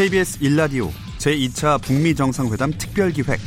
KBS 1라디오 제2차 북미 정상회담 특별기획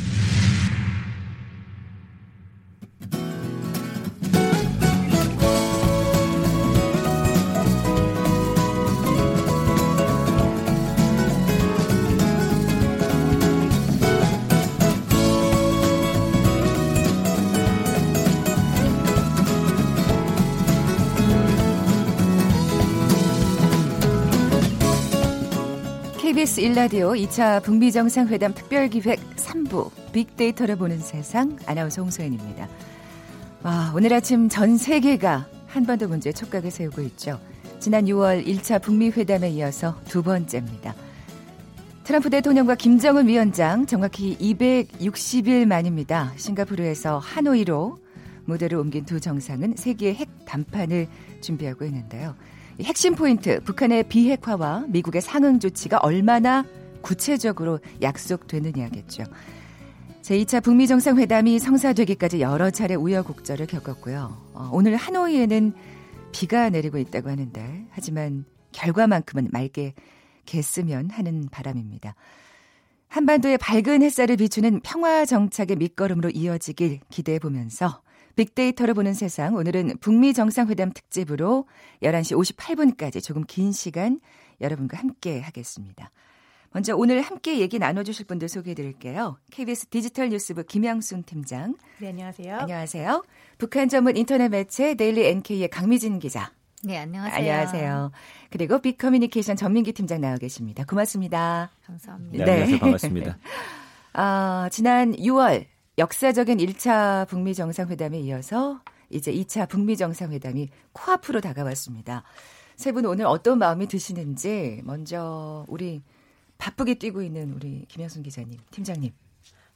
1라디오 2차 북미 정상회담 특별기획 3부 빅데이터를 보는 세상 아나운서 홍소연입니다. 와, 오늘 아침 전 세계가 한반도 문제 촉각을 세우고 있죠. 지난 6월 1차 북미 회담에 이어서 두 번째입니다. 트럼프 대통령과 김정은 위원장 정확히 260일 만입니다. 싱가포르에서 하노이로 무대를 옮긴 두 정상은 세계의 핵 담판을 준비하고 있는데요. 핵심 포인트, 북한의 비핵화와 미국의 상응 조치가 얼마나 구체적으로 약속되느냐겠죠. 제2차 북미 정상회담이 성사되기까지 여러 차례 우여곡절을 겪었고요. 어, 오늘 하노이에는 비가 내리고 있다고 하는데 하지만 결과만큼은 맑게 겠으면 하는 바람입니다. 한반도의 밝은 햇살을 비추는 평화 정착의 밑거름으로 이어지길 기대해 보면서 빅데이터를 보는 세상 오늘은 북미 정상회담 특집으로 11시 58분까지 조금 긴 시간 여러분과 함께 하겠습니다. 먼저 오늘 함께 얘기 나눠주실 분들 소개해 드릴게요. KBS 디지털 뉴스부 김양순 팀장. 네, 안녕하세요. 안녕하세요. 북한 전문 인터넷 매체 데일리 NK의 강미진 기자. 네, 안녕하세요. 안녕하세요. 그리고 빅 커뮤니케이션 전민기 팀장 나와 계십니다. 고맙습니다. 감사합니다. 네, 안녕하세요. 반갑습니다. 아, 지난 6월 역사적인 1차 북미 정상회담에 이어서 이제 2차 북미 정상회담이 코앞으로 다가왔습니다. 세 분 오늘 어떤 마음이 드시는지 먼저 우리 바쁘게 뛰고 있는 우리 김현순 기자님, 팀장님.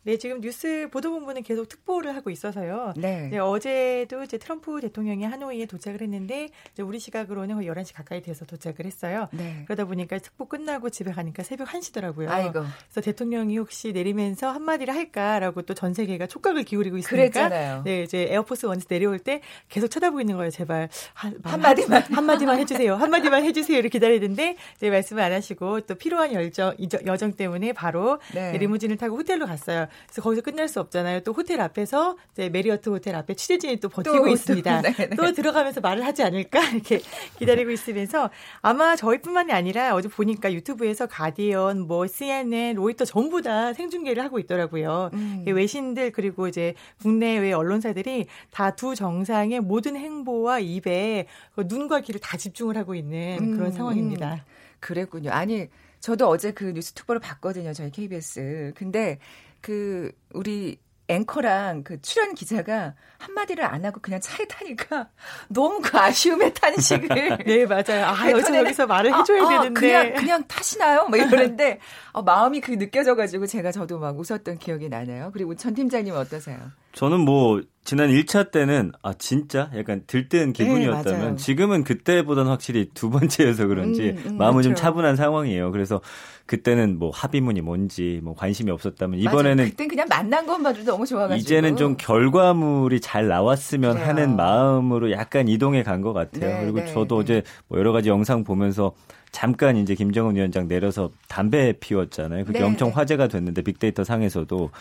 네, 지금 뉴스 보도본부는 계속 특보를 하고 있어서요. 네. 네, 어제도 이제 트럼프 대통령이 하노이에 도착을 했는데 이제 우리 시각으로는 거의 11시 가까이 돼서 도착을 했어요. 네. 그러다 보니까 특보 끝나고 집에 가니까 새벽 1시더라고요. 아이고. 그래서 대통령이 혹시 내리면서 한마디를 할까라고 또 전 세계가 촉각을 기울이고 있으니까 그랬잖아요. 네, 이제 에어포스 원에서 내려올 때 계속 쳐다보고 있는 거예요. 제발 한, 한 마디만. 한 마디만 해 주세요. 한 마디만 해 주세요. 이렇게 기다리는데 이제 말씀을 안 하시고 또 필요한 열정 여정 때문에 바로 네. 네, 리무진을 타고 호텔로 갔어요. 그래서 거기서 끝날 수 없잖아요. 또 호텔 앞에서 이제 메리어트 호텔 앞에 취재진이 또 버티고 또, 있습니다. 또, 네, 네. 또 들어가면서 말을 하지 않을까 이렇게 기다리고 있으면서 아마 저희뿐만이 아니라 어제 보니까 유튜브에서 가디언, 뭐 CNN, 로이터 전부 다 생중계를 하고 있더라고요. 음. 외신들 그리고 이제 국내외 언론사들이 다 두 정상의 모든 행보와 입에 그 눈과 귀를 다 집중을 하고 있는 음, 그런 상황입니다. 그랬군요. 아니, 저도 어제 그 뉴스 특보를 봤거든요. 저희 KBS. 근데 그 우리 앵커랑 그 출연 기자가 한마디를 안 하고 그냥 차에 타니까 너무 그 아쉬움의 탄식을. 네 맞아요. 아그 여기서 여기서 말을 해줘야 아, 아, 되는데 그냥 그냥 타시나요? 뭐 이러는데 어, 마음이 그 느껴져가지고 제가 저도 막 웃었던 기억이 나네요. 그리고 전 팀장님은 어떠세요? 저는 뭐 지난 1차 때는 아 진짜 약간 들뜬 네, 기분이었다면 맞아요. 지금은 그때보다는 확실히 두 번째여서 그런지 음, 음, 마음은 좀 그렇죠. 차분한 상황이에요. 그래서 그때는 뭐 합의문이 뭔지 뭐 관심이 없었다면. 이번에는 그땐 그냥 만난 것만으로도 너무 좋아가지고 이제는 좀 결과물이 잘 나왔으면 그래요. 하는 마음으로 약간 이동해 간 것 같아요. 네, 그리고 네, 저도 네. 어제 뭐 여러 가지 영상 보면서 잠깐 이제 김정은 위원장 내려서 담배 피웠잖아요. 그게 네, 엄청 네. 화제가 됐는데 빅데이터 상에서도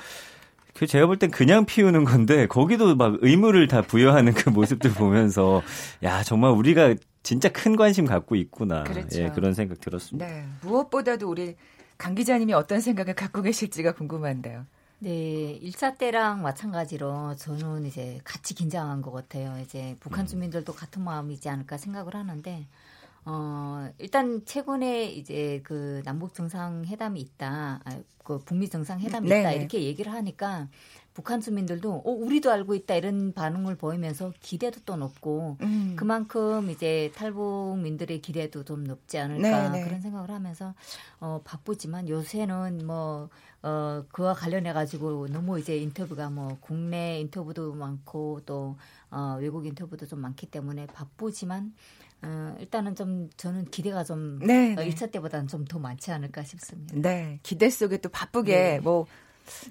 그 제가 볼 땐 그냥 피우는 건데 거기도 막 의무를 다 부여하는 그 모습들 보면서 야 정말 우리가 진짜 큰 관심 갖고 있구나 그렇죠. 예, 그런 생각 들었습니다. 네 무엇보다도 우리 강 기자님이 어떤 생각을 갖고 계실지가 궁금한데요. 네, 1차 때랑 마찬가지로 저는 이제 같이 긴장한 것 같아요. 이제 북한 음. 주민들도 같은 마음이지 않을까 생각을 하는데, 어, 일단 최근에 이제 그 남북 정상회담이 있다, 아, 그 북미 정상회담이 네네. 있다, 이렇게 얘기를 하니까 북한 주민들도, 어, 우리도 알고 있다, 이런 반응을 보이면서 기대도 또 높고, 음. 그만큼 이제 탈북민들의 기대도 좀 높지 않을까 네, 네. 그런 생각을 하면서 어 바쁘지만 요새는 뭐 어 그와 관련해 가지고 너무 이제 인터뷰가 뭐 국내 인터뷰도 많고 또 어, 외국 인터뷰도 좀 많기 때문에 바쁘지만 어, 일단은 좀 저는 기대가 좀 네, 어, 네. 1차 때보다는 좀 더 많지 않을까 싶습니다. 네, 기대 속에 또 바쁘게 네. 뭐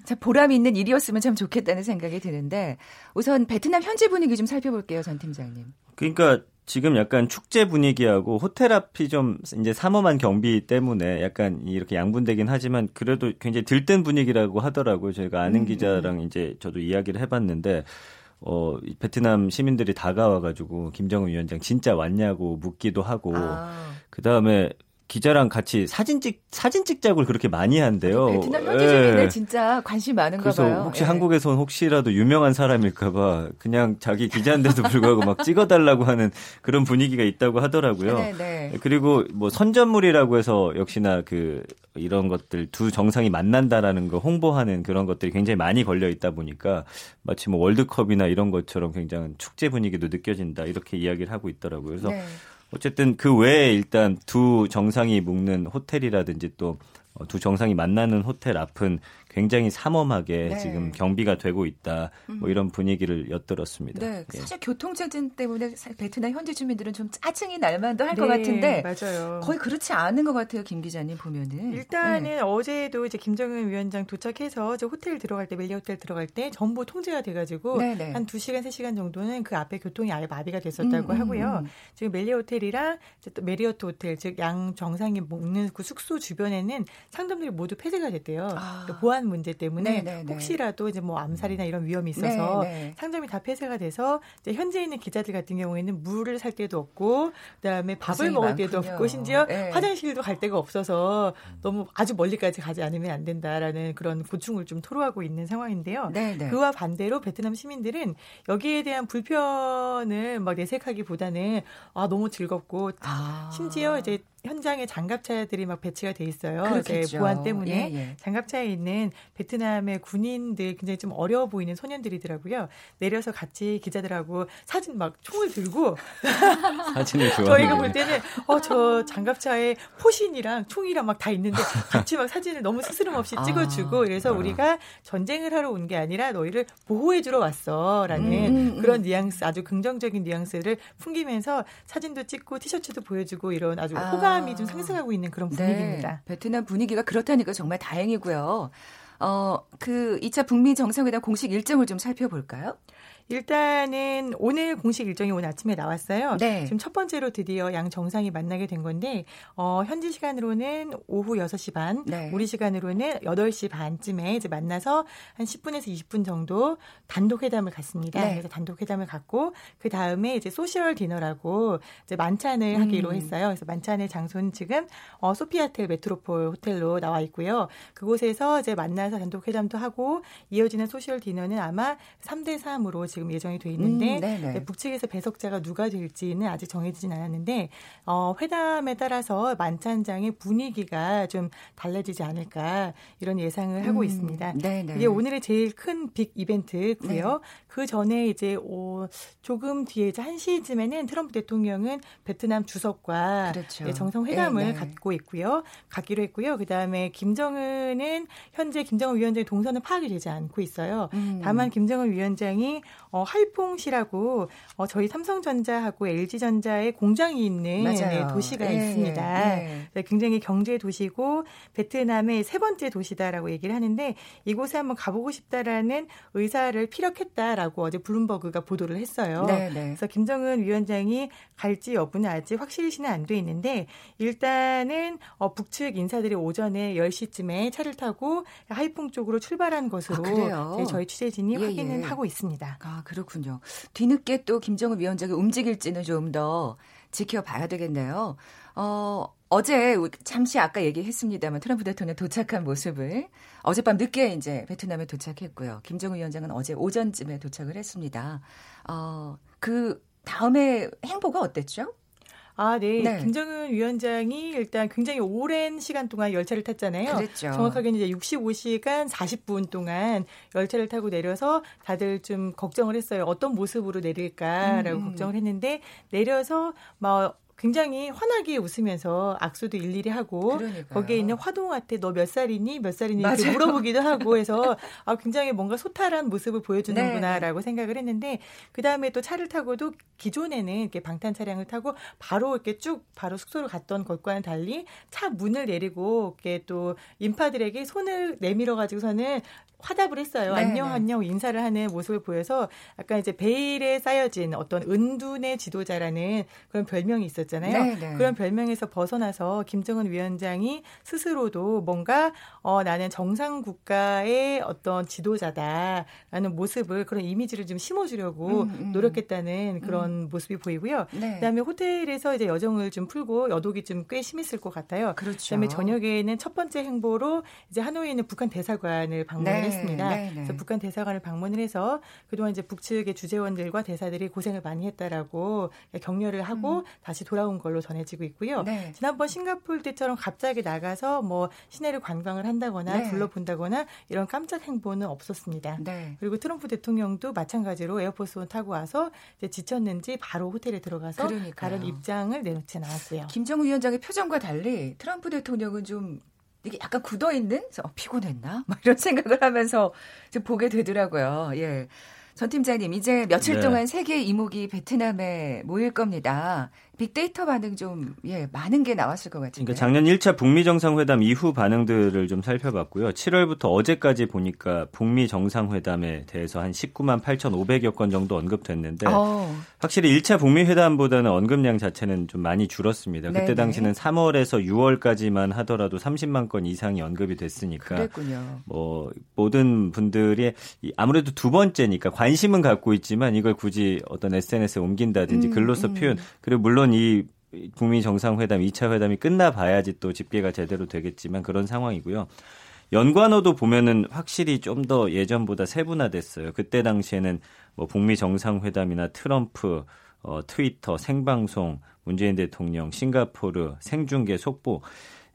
자, 보람 있는 일이었으면 참 좋겠다는 생각이 드는데 우선 베트남 현지 분위기 좀 살펴볼게요, 전 팀장님. 그러니까 지금 약간 축제 분위기하고 호텔 앞이 좀 이제 삼엄한 경비 때문에 약간 이렇게 양분되긴 하지만 그래도 굉장히 들뜬 분위기라고 하더라고요. 저희가 아는 음. 기자랑 이제 저도 이야기를 해봤는데 어, 베트남 시민들이 다가와가지고 김정은 위원장 진짜 왔냐고 묻기도 하고 아. 그 다음에 기자랑 같이 사진 찍 사진 찍자고 그렇게 많이 한대요. 베트남 현지 주민들 예. 진짜 관심 많은가 그래서 봐요. 혹시 예. 한국에선 혹시라도 유명한 사람일까봐 그냥 자기 기자인데도 불구하고 막 찍어달라고 하는 그런 분위기가 있다고 하더라고요. 네, 네. 그리고 뭐 선전물이라고 해서 역시나 그 이런 것들 두 정상이 만난다라는 거 홍보하는 그런 것들이 굉장히 많이 걸려 있다 보니까 마치 뭐 월드컵이나 이런 것처럼 굉장히 축제 분위기도 느껴진다 이렇게 이야기를 하고 있더라고요. 그래서 네. 어쨌든 그 외에 일단 두 정상이 묵는 호텔이라든지 또두 어, 정상이 만나는 호텔 앞은 굉장히 삼엄하게 네. 지금 경비가 되고 있다. 뭐 음. 이런 분위기를 엿들었습니다. 네, 예. 사실 교통체증 때문에 베트남 현지 주민들은 좀 짜증이 날만도 할것 네, 같은데 맞아요. 거의 그렇지 않은 것 같아요, 김 기자님 보면은. 일단은 네. 어제도 이제 김정은 위원장 도착해서 저 호텔 들어갈 때 멜리 호텔 들어갈 때 전부 통제가 돼가지고 네, 네. 한 2시간 3시간 정도는 그 앞에 교통이 아예 마비가 됐었다고 음, 음 하고요. 음, 지금 멜리아 호텔이랑 또 메리어트 호텔 즉 양 정상이 묵는 그 숙소 주변에는 상점들이 모두 폐쇄가 됐대요. 아. 그러니까 보안 문제 때문에 네네네. 네, 네. 혹시라도 이제 뭐 암살이나 이런 위험이 있어서 네네. 네. 상점이 다 폐쇄가 돼서 이제 현재 있는 기자들 같은 경우에는 물을 살 데도 없고 그다음에 밥을 먹을 데도 없고 심지어 네. 화장실도 갈 데가 없어서 너무 아주 멀리까지 가지 않으면 안 된다라는 그런 고충을 좀 토로하고 있는 상황인데요. 네네. 그와 반대로 베트남 시민들은 여기에 대한 불편을 막 내색하기보다는 아 너무 즐겁고 아. 심지어 이제 현장에 장갑차들이 막 배치가 돼 있어요. 그렇겠죠. 보안 때문에 예, 예. 장갑차에 있는 베트남의 군인들 굉장히 좀 어려워 보이는 소년들이더라고요. 내려서 같이 기자들하고 사진 막 총을 들고 사진을 좋아. 저희가 볼 때는 어 저 장갑차에 포신이랑 총이랑 막 다 있는데 같이 막 사진을 너무 스스럼 없이 아. 찍어주고 그래서 아. 우리가 전쟁을 하러 온 게 아니라 너희를 보호해주러 왔어라는 음, 음, 음. 그런 뉘앙스 아주 긍정적인 뉘앙스를 풍기면서 사진도 찍고 티셔츠도 보여주고 이런 아주 아. 호감 호감이 좀 상승하고 있는 그런 네. 분위기입니다. 네, 베트남 분위기가 그렇다니까 정말 다행이고요. 어, 그 2차 북미 정상회담 공식 일정을 좀 살펴볼까요? 일단은 오늘 공식 일정이 오늘 아침에 나왔어요. 네. 지금 첫 번째로 드디어 양 정상이 만나게 된 건데 어, 현지 시간으로는 오후 6시 반, 네. 우리 시간으로는 8시 반쯤에 이제 만나서 한 10분에서 20분 정도 단독 회담을 갖습니다. 네. 그래서 단독 회담을 갖고 그 다음에 이제 social dinner라고 이제 만찬을 음. 하기로 했어요. 그래서 만찬의 장소는 지금 어, 소피아텔 메트로폴 호텔로 나와 있고요. 그곳에서 이제 만나서 단독 회담도 하고 이어지는 social dinner는 아마 3대 3으로 지금 예정이 돼 있는데 음, 북측에서 배석자가 누가 될지는 아직 정해지진 않았는데 어, 회담에 따라서 만찬장의 분위기가 좀 달라지지 않을까 이런 예상을 하고 음, 있습니다. 네네. 이게 오늘의 제일 큰 big 이벤트고요. 네. 그 전에 이제 어, 조금 뒤에 이제 1시쯤에는 트럼프 대통령은 베트남 주석과 그렇죠. 정상회담을 네, 네. 갖고 있고요. 갖기로 했고요. 그다음에 김정은은 현재 김정은 위원장의 동선은 파악이 되지 않고 있어요. 음. 다만 김정은 위원장이 어, 하이퐁 시라고 어, 저희 삼성전자하고 LG전자의 공장이 있는 네, 도시가 예, 있습니다. 예. 네, 굉장히 경제 도시고 베트남의 세 번째 도시다라고 얘기를 하는데 이곳에 한번 가보고 싶다라는 의사를 피력했다라고 어제 블룸버그가 보도를 했어요. 네, 네. 그래서 김정은 위원장이 갈지 여부는 아직 확실시는 안 돼 있는데 일단은 어, 북측 인사들이 오전에 10시쯤에 차를 타고 하이퐁 쪽으로 출발한 것으로 아, 저희 취재진이 예, 확인을 예. 하고 있습니다. 아, 그렇군요. 뒤늦게 또 김정은 위원장이 움직일지는 좀 더 지켜봐야 되겠네요. 어, 어제 잠시 아까 얘기했습니다만 트럼프 대통령 도착한 모습을 어젯밤 늦게 이제 베트남에 도착했고요. 김정은 위원장은 어제 오전쯤에 도착을 했습니다. 어, 그 다음에 행보가 어땠죠? 아, 네. 네. 김정은 위원장이 일단 굉장히 오랜 시간 동안 열차를 탔잖아요. 그랬죠. 정확하게는 이제 65시간 40분 동안 열차를 타고 내려서 다들 좀 걱정을 했어요. 어떤 모습으로 내릴까라고 음. 걱정을 했는데 내려서 막 굉장히 환하게 웃으면서 악수도 일일이 하고 그러니까요. 거기에 있는 화동한테 너 몇 살이니 몇 살이니 이렇게 물어보기도 하고 해서 아 굉장히 뭔가 소탈한 모습을 보여주는구나라고 네. 생각을 했는데 그 다음에 또 차를 타고도 기존에는 이렇게 방탄 차량을 타고 바로 이렇게 쭉 바로 숙소로 갔던 것과는 달리 차 문을 내리고 이렇게 또 인파들에게 손을 내밀어 가지고서는 화답을 했어요. 네, 안녕, 네. 안녕 인사를 하는 모습을 보여서 약간 이제 베일에 쌓여진 어떤 은둔의 지도자라는 그런 별명이 있었잖아요. 네, 네. 그런 별명에서 벗어나서 김정은 위원장이 스스로도 뭔가 어, 나는 정상 국가의 어떤 지도자다라는 모습을 그런 이미지를 좀 심어주려고 음, 음. 노력했다는 그런 음. 모습이 보이고요. 네. 그다음에 호텔에서 이제 여정을 좀 풀고 여독이 좀 꽤 심했을 것 같아요. 그렇죠. 그다음에 저녁에는 첫 번째 행보로 이제 하노이에 있는 북한 대사관을 방문을 네. 했습니다. 네, 네. 그래서 북한 대사관을 방문을 해서 그동안 이제 북측의 주재원들과 대사들이 고생을 많이 했다라고 격려를 하고 음. 다시 돌아온 걸로 전해지고 있고요. 네. 지난번 싱가폴 때처럼 갑자기 나가서 뭐 시내를 관광을 한다거나 네. 둘러본다거나 이런 깜짝 행보는 없었습니다. 네. 그리고 트럼프 대통령도 마찬가지로 에어포스원 타고 와서 지쳤는지 바로 호텔에 들어가서 그러니까요. 다른 입장을 내놓지 않았어요. 김정우 위원장의 표정과 달리 트럼프 대통령은 좀 이게 약간 굳어 있는 어, 피곤했나? 막 이런 생각을 하면서 좀 보게 되더라고요. 예. 전 팀장님, 이제 며칠 네. 동안 세계 이목이 베트남에 모일 겁니다. 빅데이터 반응 좀, 예, 많은 게 나왔을 것 같은데. 그러니까 작년 1차 북미 정상회담 이후 반응들을 좀 살펴봤고요. 7월부터 어제까지 보니까 북미 정상회담에 대해서 한 19만 8,500여 건 정도 언급됐는데, 어. 확실히 1차 북미 회담보다는 언급량 자체는 좀 많이 줄었습니다. 그때 네네. 당시는 3월에서 6월까지만 하더라도 30만 건 이상이 언급이 됐으니까. 그랬군요. 뭐, 모든 분들이 아무래도 두 번째니까 관심은 갖고 있지만 이걸 굳이 어떤 SNS에 옮긴다든지 음, 글로써 음. 표현, 그리고 물론 물론 이 북미 정상회담 2차 회담이 끝나 봐야지 또 집계가 제대로 되겠지만 그런 상황이고요. 연관어도 보면은 확실히 좀 더 예전보다 세분화됐어요. 그때 당시에는 뭐 북미 정상회담이나 트럼프, 어, 트위터, 생방송, 문재인 대통령, 싱가포르, 생중계, 속보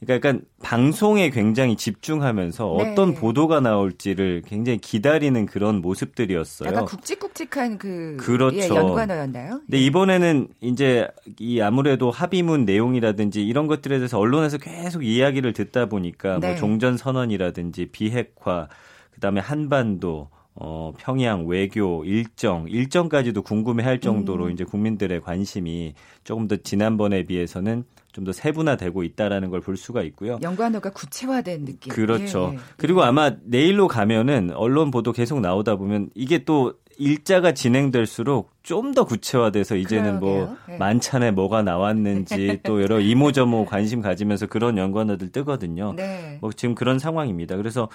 그러니까 약간 방송에 굉장히 집중하면서 네. 어떤 보도가 나올지를 굉장히 기다리는 그런 모습들이었어요. 약간 굵직굵직한 그 그렇죠. 예, 연관어였나요? 근데 이번에는 이제 이 아무래도 합의문 내용이라든지 이런 것들에 대해서 언론에서 계속 이야기를 듣다 보니까 뭐 네. 뭐 종전 선언이라든지 비핵화 그다음에 한반도 어, 평양 외교 일정 일정까지도 궁금해할 정도로 음. 이제 국민들의 관심이 조금 더 지난번에 비해서는 좀 더 세분화되고 있다라는 걸 볼 수가 있고요. 연관어가 구체화된 느낌. 그렇죠. 예, 예. 그리고 아마 내일로 가면은 언론 보도 계속 나오다 보면 이게 또 일자가 진행될수록 좀 더 구체화돼서 이제는 뭐 그러게요. 뭐 네. 만찬에 뭐가 나왔는지 또 여러 이모저모 관심 가지면서 그런 연관어들 뜨거든요. 네. 뭐 지금 그런 상황입니다. 그래서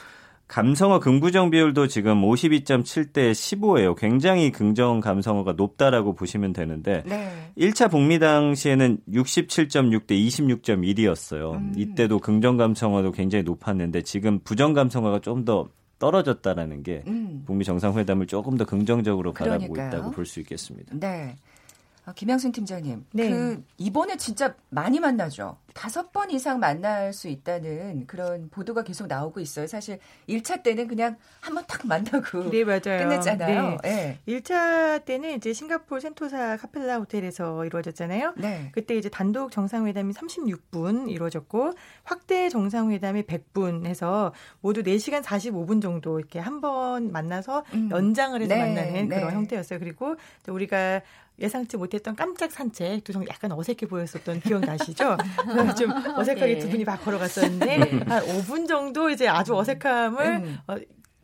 감성어 긍부정 비율도 지금 52.7대 15예요. 굉장히 긍정 감성어가 높다라고 보시면 되는데 네. 1차 북미 당시에는 67.6대 26.1이었어요. 음. 이때도 긍정 감성어도 굉장히 높았는데 지금 부정 감성어가 좀 더 떨어졌다라는 게 음. 북미 정상회담을 조금 더 긍정적으로 바라보고 그러니까요. 있다고 볼 수 있겠습니다. 네. 아, 김양순 팀장님, 네. 그 이번에 진짜 많이 만나죠. 다섯 번 이상 만날 수 있다는 그런 보도가 계속 나오고 있어요. 사실 1차 때는 그냥 한 번 딱 만나고 네, 맞아요. 끝냈잖아요. 네. 네. 1차 때는 이제 싱가포르 센토사 카펠라 호텔에서 이루어졌잖아요. 네. 그때 이제 단독 정상회담이 36분 이루어졌고 확대 정상회담이 100분 해서 모두 4시간 45분 정도 이렇게 한 번 만나서 음. 연장을 해서 네. 만나는 그런 네. 형태였어요. 그리고 우리가 예상치 못했던 깜짝 산책 좀 약간 어색해 보였었던 기억 나시죠? 좀 어색하게 네. 두 분이 막 걸어갔었는데 네. 한 5분 정도 이제 아주 어색함을 음. 어,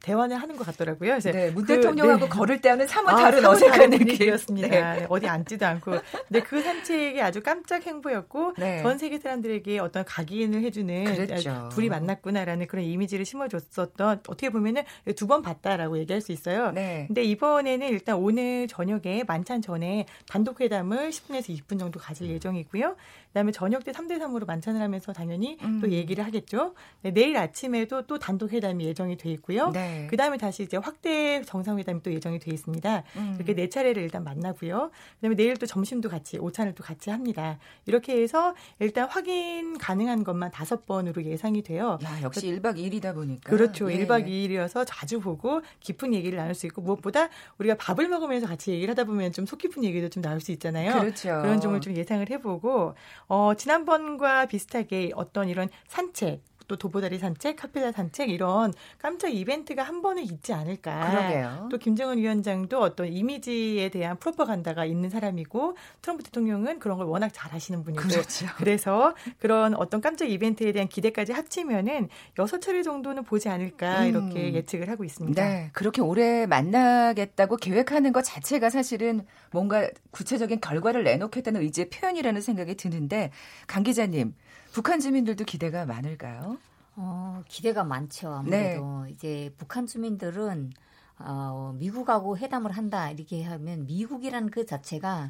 대화를 하는 것 같더라고요. 그래서 네, 문 그, 대통령하고 네. 걸을 때와는 사뭇 아, 다른 어색한 느낌이었습니다. 네. 네. 어디 앉지도 않고. 근데 그 산책이 아주 깜짝 행보였고 네. 전 세계 사람들에게 어떤 각인을 해주는 그랬죠. 둘이 만났구나라는 그런 이미지를 심어줬었던 어떻게 보면은 두 번 봤다라고 얘기할 수 있어요. 네. 근데 이번에는 일단 오늘 저녁에 만찬 전에 단독 회담을 10분에서 20분 정도 가질 예정이고요. 그다음에 저녁 때 3대 3으로 만찬을 하면서 당연히 음. 또 얘기를 하겠죠. 네, 내일 아침에도 또 단독 회담이 예정이 돼 있고요. 네. 네. 그 다음에 다시 이제 확대 정상회담이 또 예정이 돼 있습니다. 음. 이렇게 네 차례를 일단 만나고요. 그다음에 내일 또 점심도 같이 오찬을 또 같이 합니다. 이렇게 해서 일단 확인 가능한 것만 다섯 번으로 예상이 돼요. 야, 역시 1박 2일이다 보니까. 그렇죠. 예, 1박 2일이어서 자주 보고 깊은 얘기를 나눌 수 있고 무엇보다 우리가 밥을 먹으면서 같이 얘기를 하다 보면 좀 속 깊은 얘기도 좀 나올 수 있잖아요. 그렇죠. 그런 점을 좀 예상을 해보고 어, 지난번과 비슷하게 어떤 이런 산책 또 도보다리 산책, 카페라 산책 이런 깜짝 이벤트가 한 번은 있지 않을까. 그러게요. 또 김정은 위원장도 어떤 이미지에 대한 프로파간다가 있는 사람이고 트럼프 대통령은 그런 걸 워낙 잘 하시는 분이고 그렇죠. 그래서 그런 어떤 깜짝 이벤트에 대한 기대까지 합치면은 여섯 차례 정도는 보지 않을까 음. 이렇게 예측을 하고 있습니다. 네, 그렇게 오래 만나겠다고 계획하는 것 자체가 사실은 뭔가 구체적인 결과를 내놓겠다는 의지의 표현이라는 생각이 드는데 강 기자님 북한 주민들도 기대가 많을까요? 어, 기대가 많죠. 아무래도 네. 이제 북한 주민들은 어, 미국하고 회담을 한다 이렇게 하면 미국이라는 그 자체가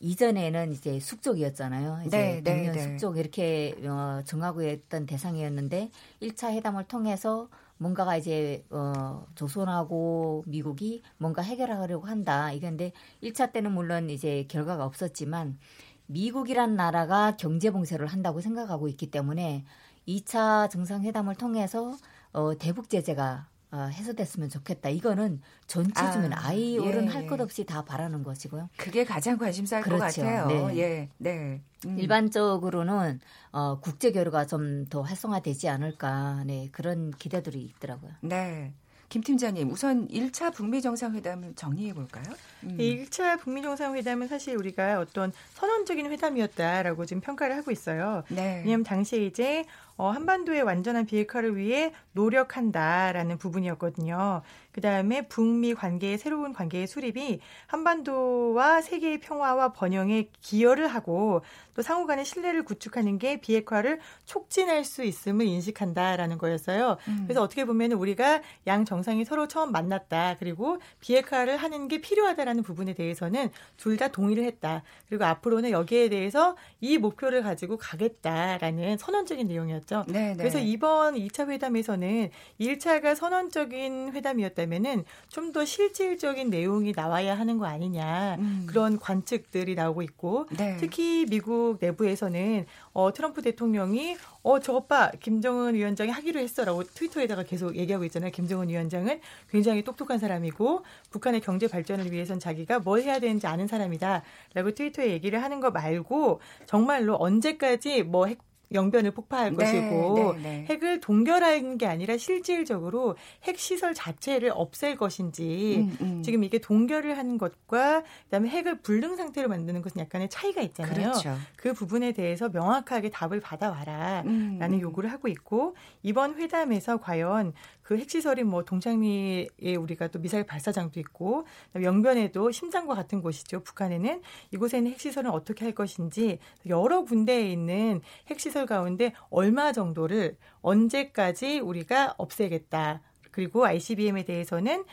이전에는 이제 숙족이었잖아요. 이제 네, 네, 네. 숙족 이렇게 어, 정하고 했던 대상이었는데 1차 회담을 통해서 뭔가가 이제 어 조선하고 미국이 뭔가 해결하려고 한다. 이건데 1차 때는 물론 이제 결과가 없었지만 미국이란 나라가 경제 봉쇄를 한다고 생각하고 있기 때문에 2차 정상회담을 통해서 어, 대북 제재가 어, 해소됐으면 좋겠다. 이거는 전체 주민 아, 이 어른 예. 할것 없이 다 바라는 것이고요. 그게 가장 관심사일 그렇죠. 것 같아요. 네. 예, 네. 음. 일반적으로는 어, 국제 교류가 좀 더 활성화되지 않을까. 네, 그런 기대들이 있더라고요. 네. 김 팀장님, 우선 1차 북미 정상회담을 정리해 볼까요? 음. 1차 북미 정상회담은 사실 우리가 어떤 선언적인 회담이었다라고 지금 평가를 하고 있어요. 네. 왜냐하면 당시에 이제 어, 한반도의 완전한 비핵화를 위해 노력한다라는 부분이었거든요. 그 다음에 북미 관계의 새로운 관계의 수립이 한반도와 세계의 평화와 번영에 기여를 하고 또 상호 간의 신뢰를 구축하는 게 비핵화를 촉진할 수 있음을 인식한다라는 거였어요. 음. 그래서 어떻게 보면 우리가 양 정상이 서로 처음 만났다. 그리고 비핵화를 하는 게 필요하다라는 부분에 대해서는 둘 다 동의를 했다. 그리고 앞으로는 여기에 대해서 이 목표를 가지고 가겠다라는 선언적인 내용이었죠. 네네. 네. 그래서 이번 2차 회담에서는 1차가 선언적인 회담이었다 면은 좀 더 실질적인 내용이 나와야 하는 거 아니냐. 음. 그런 관측들이 나오고 있고 네. 특히 미국 내부에서는 어, 트럼프 대통령이 어, 저것 봐. 김정은 위원장이 하기로 했어라고 트위터에다가 계속 얘기하고 있잖아요. 김정은 위원장은 굉장히 똑똑한 사람이고 북한의 경제 발전을 위해선 자기가 뭘 해야 되는지 아는 사람이다라고 트위터에 얘기를 하는 거 말고 정말로 언제까지 뭐 핵, 영변을 폭파할 네, 것이고 네, 네. 핵을 동결하는 게 아니라 실질적으로 핵 시설 자체를 없앨 것인지 음, 음. 지금 이게 동결을 하는 것과 그다음에 핵을 불능 상태로 만드는 것은 약간의 차이가 있잖아요. 그렇죠. 그 부분에 대해서 명확하게 답을 받아와라라는 음, 음. 요구를 하고 있고 이번 회담에서 과연 그 핵시설이 뭐 동창리에 우리가 또 미사일 발사장도 있고 영변에도 심장과 같은 곳이죠. 북한에는 이곳에는 핵시설은 어떻게 할 것인지 여러 군데에 있는 핵시설 가운데 얼마 정도를 언제까지 우리가 없애겠다. 그리고 ICBM에 대해서는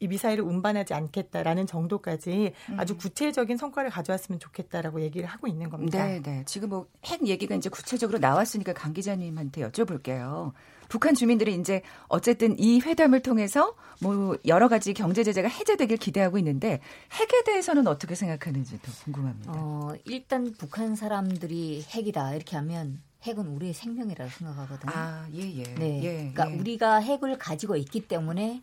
이 미사일을 운반하지 않겠다라는 정도까지 아주 음. 구체적인 성과를 가져왔으면 좋겠다라고 얘기를 하고 있는 겁니다. 네, 네. 지금 뭐 핵 얘기가 이제 구체적으로 나왔으니까 강 기자님한테 여쭤볼게요. 북한 주민들이 이제 어쨌든 이 회담을 통해서 뭐 여러 가지 경제 제재가 해제되길 기대하고 있는데 핵에 대해서는 어떻게 생각하는지 더 궁금합니다. 어, 일단 북한 사람들이 핵이다 이렇게 하면 핵은 우리의 생명이라고 생각하거든요. 아, 예, 예. 네. 예, 그러니까 예. 우리가 핵을 가지고 있기 때문에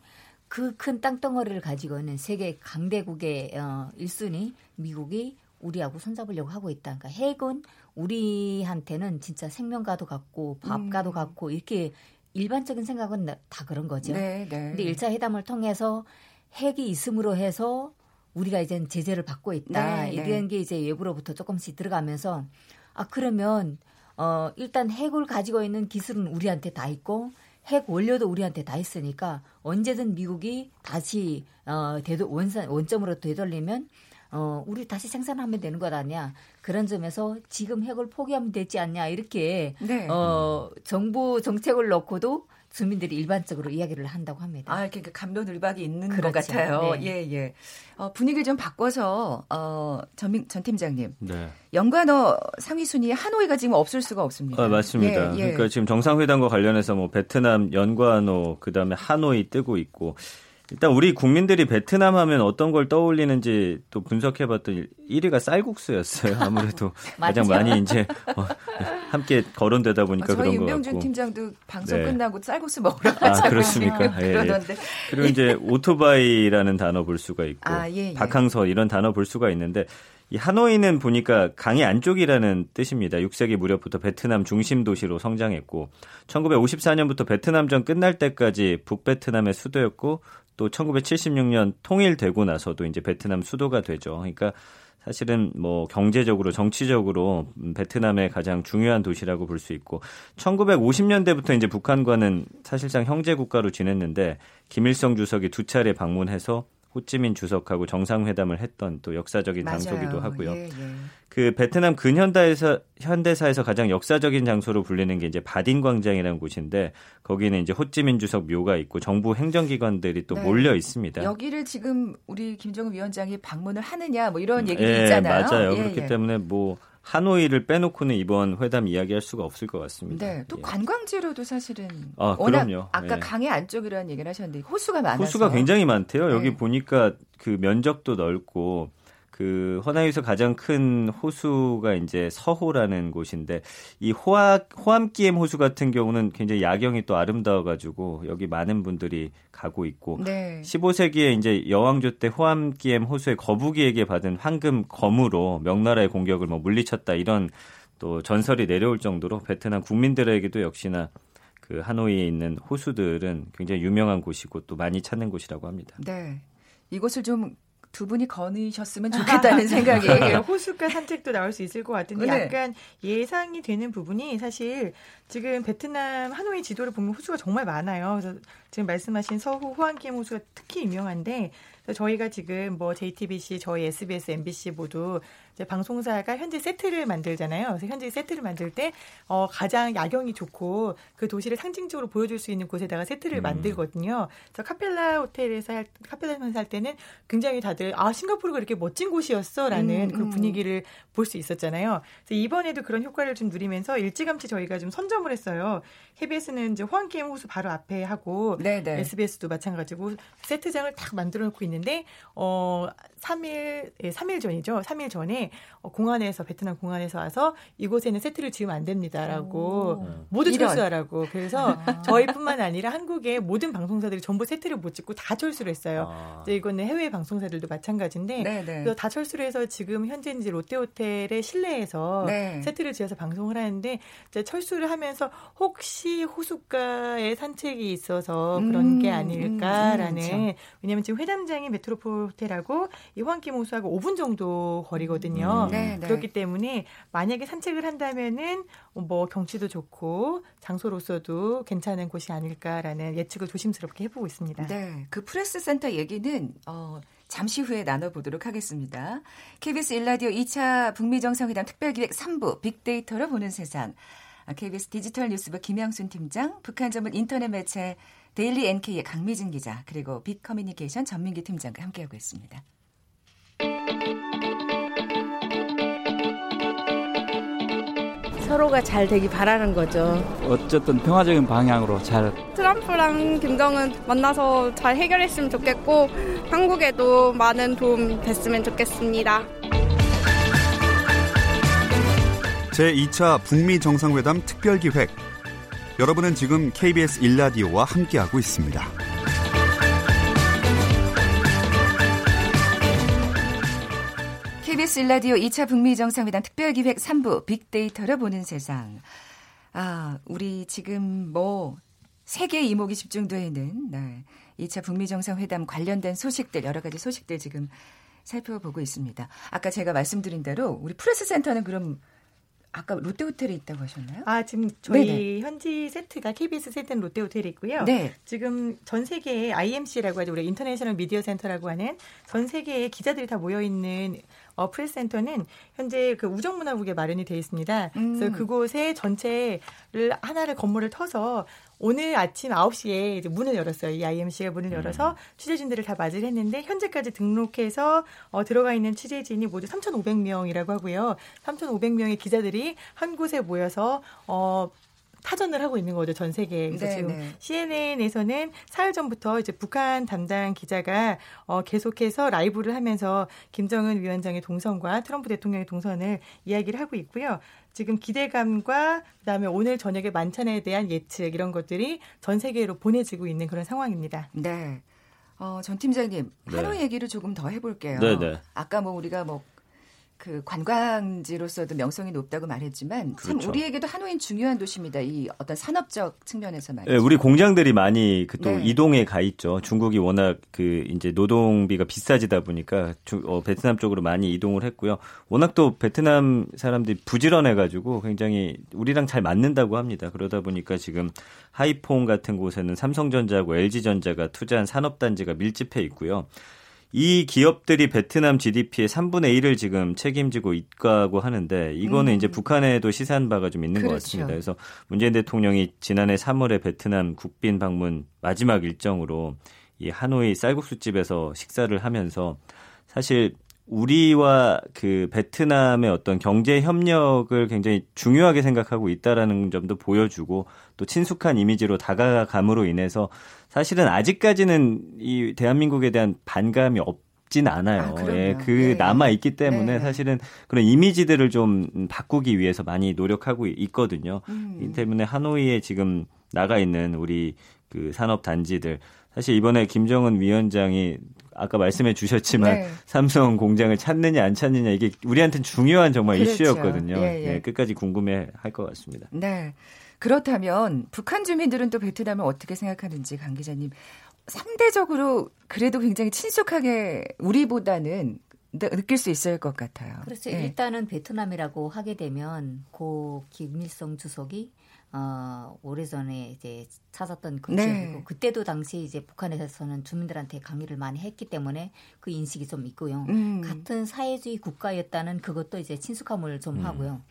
그 큰 땅덩어리를 가지고 있는 세계 강대국의 어, 1순위 미국이 우리하고 손잡으려고 하고 있다. 그러니까 핵은 우리한테는 진짜 생명과도 같고 밥과도 음. 같고 이렇게 일반적인 생각은 다 그런 거죠. 네, 네. 근데 1차 회담을 통해서 핵이 있음으로 해서 우리가 이제 제재를 받고 있다. 네, 이런 네. 게 이제 외부로부터 조금씩 들어가면서 아 그러면 어 일단 핵을 가지고 있는 기술은 우리한테 다 있고 핵 원료도 우리한테 다 있으니까 언제든 미국이 다시 어 되도 원산 원점으로 되돌리면 어, 우리 다시 생산하면 되는 것 아니야. 그런 점에서 지금 핵을 포기하면 되지 않냐. 이렇게, 네. 어, 정부 정책을 놓고도 주민들이 일반적으로 이야기를 한다고 합니다. 아, 그러니까 감론을박이 있는 그렇죠. 것 같아요. 네. 예, 예. 어, 분위기를 좀 바꿔서 어, 전, 전 팀장님. 네. 연관어 상위 순위 하노이가 지금 없을 수가 없습니다. 아, 맞습니다. 예, 예. 그러니까 지금 정상회담과 관련해서 뭐 베트남 연관어 그다음에 하노이 뜨고 있고 일단 우리 국민들이 베트남 하면 어떤 걸 떠올리는지 또 분석해봤더니 1위가 쌀국수였어요. 아무래도 가장 많이 이제 어, 함께 거론되다 보니까 아, 그런 거 같고. 윤병준 팀장도 방송 네. 끝나고 쌀국수 먹으러 가자고 아, 그렇습니까? 예, 예. 그리고 이제 오토바이라는 단어 볼 수가 있고 아, 예, 예. 박항서 이런 단어 볼 수가 있는데 이 하노이는 보니까 강의 안쪽이라는 뜻입니다. 6세기 무렵부터 베트남 중심 도시로 성장했고 1954년부터 베트남전 끝날 때까지 북베트남의 수도였고 또 1976년 통일되고 나서도 이제 베트남 수도가 되죠. 그러니까 사실은 뭐 경제적으로 정치적으로 베트남의 가장 중요한 도시라고 볼 수 있고 1950년대부터 이제 북한과는 사실상 형제 국가로 지냈는데 김일성 주석이 두 차례 방문해서 호찌민 주석하고 정상회담을 했던 또 역사적인 맞아요. 장소기도 하고요. 예, 예. 그 베트남 근현대에서 현대사에서 가장 역사적인 장소로 불리는 게 이제 바딘 광장이라는 곳인데 거기는 이제 호찌민 주석 묘가 있고 정부 행정기관들이 또 네. 몰려 있습니다. 여기를 지금 우리 김정은 위원장이 방문을 하느냐 뭐 이런 얘기도 예, 있잖아요. 맞아요. 예, 그렇기 예. 때문에 뭐 하노이를 빼놓고는 이번 회담 이야기할 수가 없을 것 같습니다. 네, 또 예. 관광지로도 사실은 아, 그럼요. 아까 예. 강의 안쪽이라는 얘기를 하셨는데 호수가 많아서 호수가 굉장히 많대요. 여기 네. 보니까 그 면적도 넓고 그 허나이에서 가장 큰 호수가 이제 서호라는 곳인데 이 호암 호암기엠 호수 같은 경우는 굉장히 야경이 또 아름다워 가지고 여기 많은 분들이 가고 있고 네. 15세기에 이제 여왕조 때 호암기엠 호수의 거북이에게 받은 황금 검으로 명나라의 공격을 뭐 물리쳤다 이런 또 전설이 내려올 정도로 베트남 국민들에게도 역시나 그 하노이에 있는 호수들은 굉장히 유명한 곳이고 또 많이 찾는 곳이라고 합니다. 네. 이곳을 좀 두 분이 거느셨으면 좋겠다는 생각이 네, 호숫가 산책도 나올 수 있을 것 같은데 네. 약간 예상이 되는 부분이 사실 지금 베트남 하노이 지도를 보면 호수가 정말 많아요. 그래서 지금 말씀하신 서호 호안kiem 호수가 특히 유명한데 저희가 지금 뭐 JTBC, 저희 SBS, MBC 모두 방송사가 현재 세트를 만들잖아요. 그래서 현재 세트를 만들 때 어, 가장 야경이 좋고 그 도시를 상징적으로 보여줄 수 있는 곳에다가 세트를 음. 만들거든요. 그래서 카펠라 호텔에서 할, 카펠라에서 할 때는 굉장히 다들 아 싱가포르가 이렇게 멋진 곳이었어라는 음, 그 음. 분위기를 볼 수 있었잖아요. 그래서 이번에도 그런 효과를 좀 누리면서 일찌감치 저희가 좀 선점을 했어요. KBS는 이제 호안게임 호수 바로 앞에 하고 네네. SBS도 마찬가지고 세트장을 딱 만들어 놓고 있는 데 어 3일 예, 3일 전이죠. 3일 전에 어, 공안에서 베트남 공안에서 와서 이곳에는 세트를 지으면 안 됩니다라고 오. 모두 이런. 철수하라고. 그래서 아. 저희뿐만 아니라 한국의 모든 방송사들이 전부 세트를 못 찍고 다 철수를 했어요. 아. 이거는 해외 방송사들도 마찬가지인데 네네. 그래서 다 철수를 해서 지금 현재 이제 롯데호텔의 실내에서 네. 세트를 지어서 방송을 하는데 이제 철수를 하면서 혹시 호숫가에 산책이 있어서 그런 음, 게 아닐까라는 음, 그렇죠. 왜냐하면 지금 회담장이 메트로폴 호텔하고 이 호안끼엠 호수하고 5분 정도 거리거든요. 음. 네, 네. 그렇기 때문에 만약에 산책을 한다면은 뭐 경치도 좋고 장소로서도 괜찮은 곳이 아닐까라는 예측을 조심스럽게 해보고 있습니다. 네, 그 프레스 센터 얘기는 어. 잠시 후에 나눠보도록 하겠습니다. KBS 일라디오 2차 북미 정상회담 특별기획 3부 빅데이터로 보는 세상. KBS 디지털 뉴스부 김양순 팀장, 북한 전문 인터넷 매체 데일리 NK의 강미진 기자, 그리고 빅 커뮤니케이션 전민기 팀장과 함께하고 있습니다. 서로가 잘 되기 바라는 거죠. 어쨌든 평화적인 방향으로 잘. 트럼프랑 김정은 만나서 잘 해결했으면 좋겠고 한국에도 많은 도움 됐으면 좋겠습니다. 제2차 북미 정상회담 특별기획. 여러분은 지금 KBS 일라디오와 함께하고 있습니다. KBS 일라디오 2차 북미 정상회담 특별기획 3부 빅데이터를 보는 세상. 아, 우리 지금 뭐 세계 이목이 집중되어 있는 네, 2차 북미 정상회담 관련된 소식들 여러 가지 소식들 지금 살펴보고 있습니다. 아까 제가 말씀드린 대로 우리 프레스 센터는 그럼 아까 롯데호텔에 있다고 하셨나요? 아 지금 저희 네네. 현지 세트가 KBS 세트는 롯데호텔에 있고요. 네. 지금 전 세계에 IMC라고 하죠. 우리 International Media Center라고 하는 전 세계의 기자들이 다 모여 있는 어, 프레스센터는 현재 그 우정문화국에 마련이 되어 있습니다. 음. 그래서 그곳에 전체를 하나를 건물을 터서 오늘 아침 9시에 이제 문을 열었어요. 이 IMC가 문을 음. 열어서 취재진들을 다 맞이를 했는데 현재까지 등록해서 어, 들어가 있는 취재진이 모두 3,500명이라고 하고요. 3,500명의 기자들이 한 곳에 모여서 어 타전을 하고 있는 거죠 전 세계에. 그래서 네, 지금 네. CNN에서는 사흘 전부터 이제 북한 담당 기자가 어, 계속해서 라이브를 하면서 김정은 위원장의 동선과 트럼프 대통령의 동선을 이야기를 하고 있고요. 지금 기대감과 그다음에 오늘 저녁에 만찬에 대한 예측 이런 것들이 전 세계로 보내지고 있는 그런 상황입니다. 네. 어, 전 팀장님, 네. 하루 얘기를 조금 더 해볼게요. 네, 네. 아까 뭐 우리가 뭐 그 관광지로서도 명성이 높다고 말했지만 그렇죠. 참 우리에게도 하노이는 중요한 도시입니다. 이 어떤 산업적 측면에서 말이죠. 네, 우리 공장들이 많이 그또 네. 이동에 가 있죠. 중국이 워낙 그 이제 노동비가 비싸지다 보니까 주, 어, 베트남 쪽으로 많이 이동을 했고요. 워낙 또 베트남 사람들이 부지런해 가지고 굉장히 우리랑 잘 맞는다고 합니다. 그러다 보니까 지금 하이폰 같은 곳에는 삼성전자하고 LG전자가 투자한 산업단지가 밀집해 있고요. 이 기업들이 베트남 GDP의 3분의 1을 지금 책임지고 있다고 하는데 이거는 음. 이제 북한에도 시사한 바가 좀 있는 그렇죠. 것 같습니다. 그래서 문재인 대통령이 지난해 3월에 베트남 국빈 방문 마지막 일정으로 이 하노이 쌀국수집에서 식사를 하면서 사실 우리와 그 베트남의 어떤 경제 협력을 굉장히 중요하게 생각하고 있다라는 점도 보여주고 또 친숙한 이미지로 다가감으로 인해서 사실은 아직까지는 이 대한민국에 대한 반감이 없진 않아요. 아, 예, 그 네. 남아 있기 때문에 네. 사실은 그런 이미지들을 좀 바꾸기 위해서 많이 노력하고 있거든요. 음. 이 때문에 하노이에 지금 나가 있는 우리 그 산업 단지들 사실 이번에 김정은 위원장이 아까 말씀해 주셨지만 네. 삼성 공장을 찾느냐 안 찾느냐 이게 우리한테는 중요한 정말 그렇죠. 이슈였거든요. 예, 예. 네, 끝까지 궁금해 할 것 같습니다. 네. 그렇다면 북한 주민들은 또 베트남을 어떻게 생각하는지 강 기자님 상대적으로 그래도 굉장히 친숙하게 우리보다는 느낄 수 있을 것 같아요. 그렇죠. 네. 일단은 베트남이라고 하게 되면 고 김일성 주석이 어, 오래전에 이제 찾았던 그 네. 지역이고 그때도 당시 이제 북한에서는 주민들한테 강의를 많이 했기 때문에 그 인식이 좀 있고요. 음. 같은 사회주의 국가였다는 그것도 이제 친숙함을 좀 음. 하고요.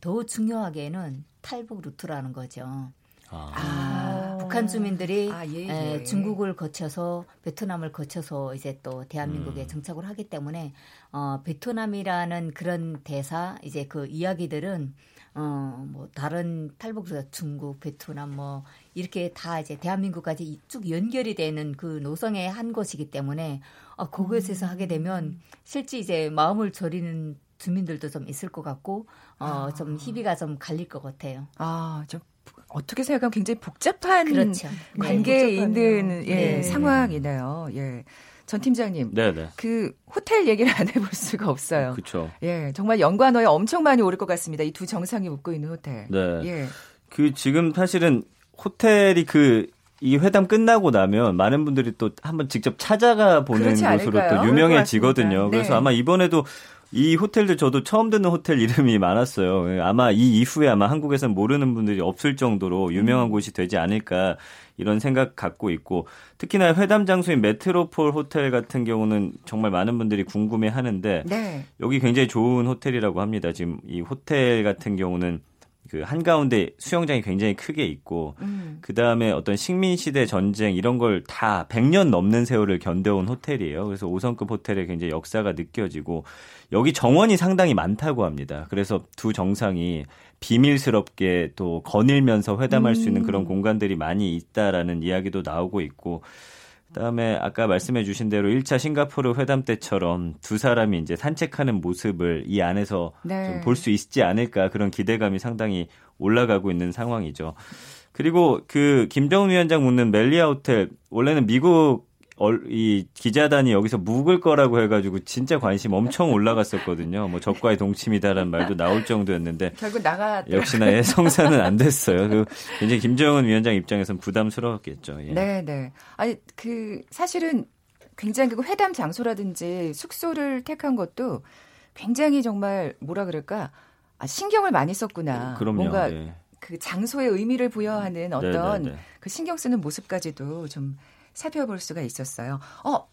더 중요하게는 탈북 루트라는 거죠. 아. 아, 북한 주민들이 아, 예, 예. 에, 중국을 거쳐서 베트남을 거쳐서 이제 또 대한민국에 음. 정착을 하기 때문에 어, 베트남이라는 그런 대사 이제 그 이야기들은 어, 뭐, 다른 탈북자 중국, 베트남 뭐, 이렇게 다 이제 대한민국까지 쭉 연결이 되는 그 노성의 한 곳이기 때문에, 어, 그곳에서 음. 하게 되면 실제 이제 마음을 졸이는 주민들도 좀 있을 것 같고, 어, 아. 좀 희비가 좀 갈릴 것 같아요. 아, 좀 어떻게 생각하면 굉장히 복잡한 그렇죠. 관계에 네, 있는 예, 네. 상황이네요. 예. 전 팀장님. 네네. 그 호텔 얘기를 안 해볼 수가 없어요. 그렇죠. 예, 정말 연관어에 엄청 많이 오를 것 같습니다. 이 두 정상이 웃고 있는 호텔. 네. 예. 그 지금 사실은 호텔이 그 이 회담 끝나고 나면 많은 분들이 또 한번 직접 찾아가 보는 곳으로 또 유명해지거든요. 그래서 네. 아마 이번에도 이 호텔들 저도 처음 듣는 호텔 이름이 많았어요. 아마 이 이후에 아마 한국에서는 모르는 분들이 없을 정도로 유명한 음. 곳이 되지 않을까 이런 생각 갖고 있고 특히나 회담 장소인 메트로폴 호텔 같은 경우는 정말 많은 분들이 궁금해 하는데 네. 여기 굉장히 좋은 호텔이라고 합니다. 지금 이 호텔 같은 경우는 그 한가운데 수영장이 굉장히 크게 있고 음. 그다음에 어떤 식민 시대 전쟁 이런 걸 다 100년 넘는 세월을 견뎌온 호텔이에요. 그래서 5성급 호텔에 굉장히 역사가 느껴지고 여기 정원이 상당히 많다고 합니다. 그래서 두 정상이 비밀스럽게 또 거닐면서 회담할 음. 수 있는 그런 음. 공간들이 많이 있다라는 이야기도 나오고 있고 그다음에 아까 말씀해 주신 대로 1차 싱가포르 회담 때처럼 두 사람이 이제 산책하는 모습을 이 안에서 네. 볼수 있지 않을까 그런 기대감이 상당히 올라가고 있는 상황이죠. 그리고 그 김정은 위원장 묻는 멜리아 호텔 원래는 미국 이 기자단이 여기서 묵을 거라고 해가지고 진짜 관심 엄청 올라갔었거든요. 뭐 적과의 동침이다라는 말도 나올 정도였는데 결국 나가 역시나 예, 성사는 안 됐어요. 그 굉장히 김정은 위원장 입장에서는 부담스러웠겠죠. 예. 네, 네. 아니 그 사실은 굉장히 그 회담 장소라든지 숙소를 택한 것도 굉장히 정말 뭐라 그럴까 아, 신경을 많이 썼구나. 그럼요. 뭔가 예. 그 장소의 의미를 부여하는 어떤 네네네. 그 신경 쓰는 모습까지도 좀 살펴볼 수가 있었어요. 어,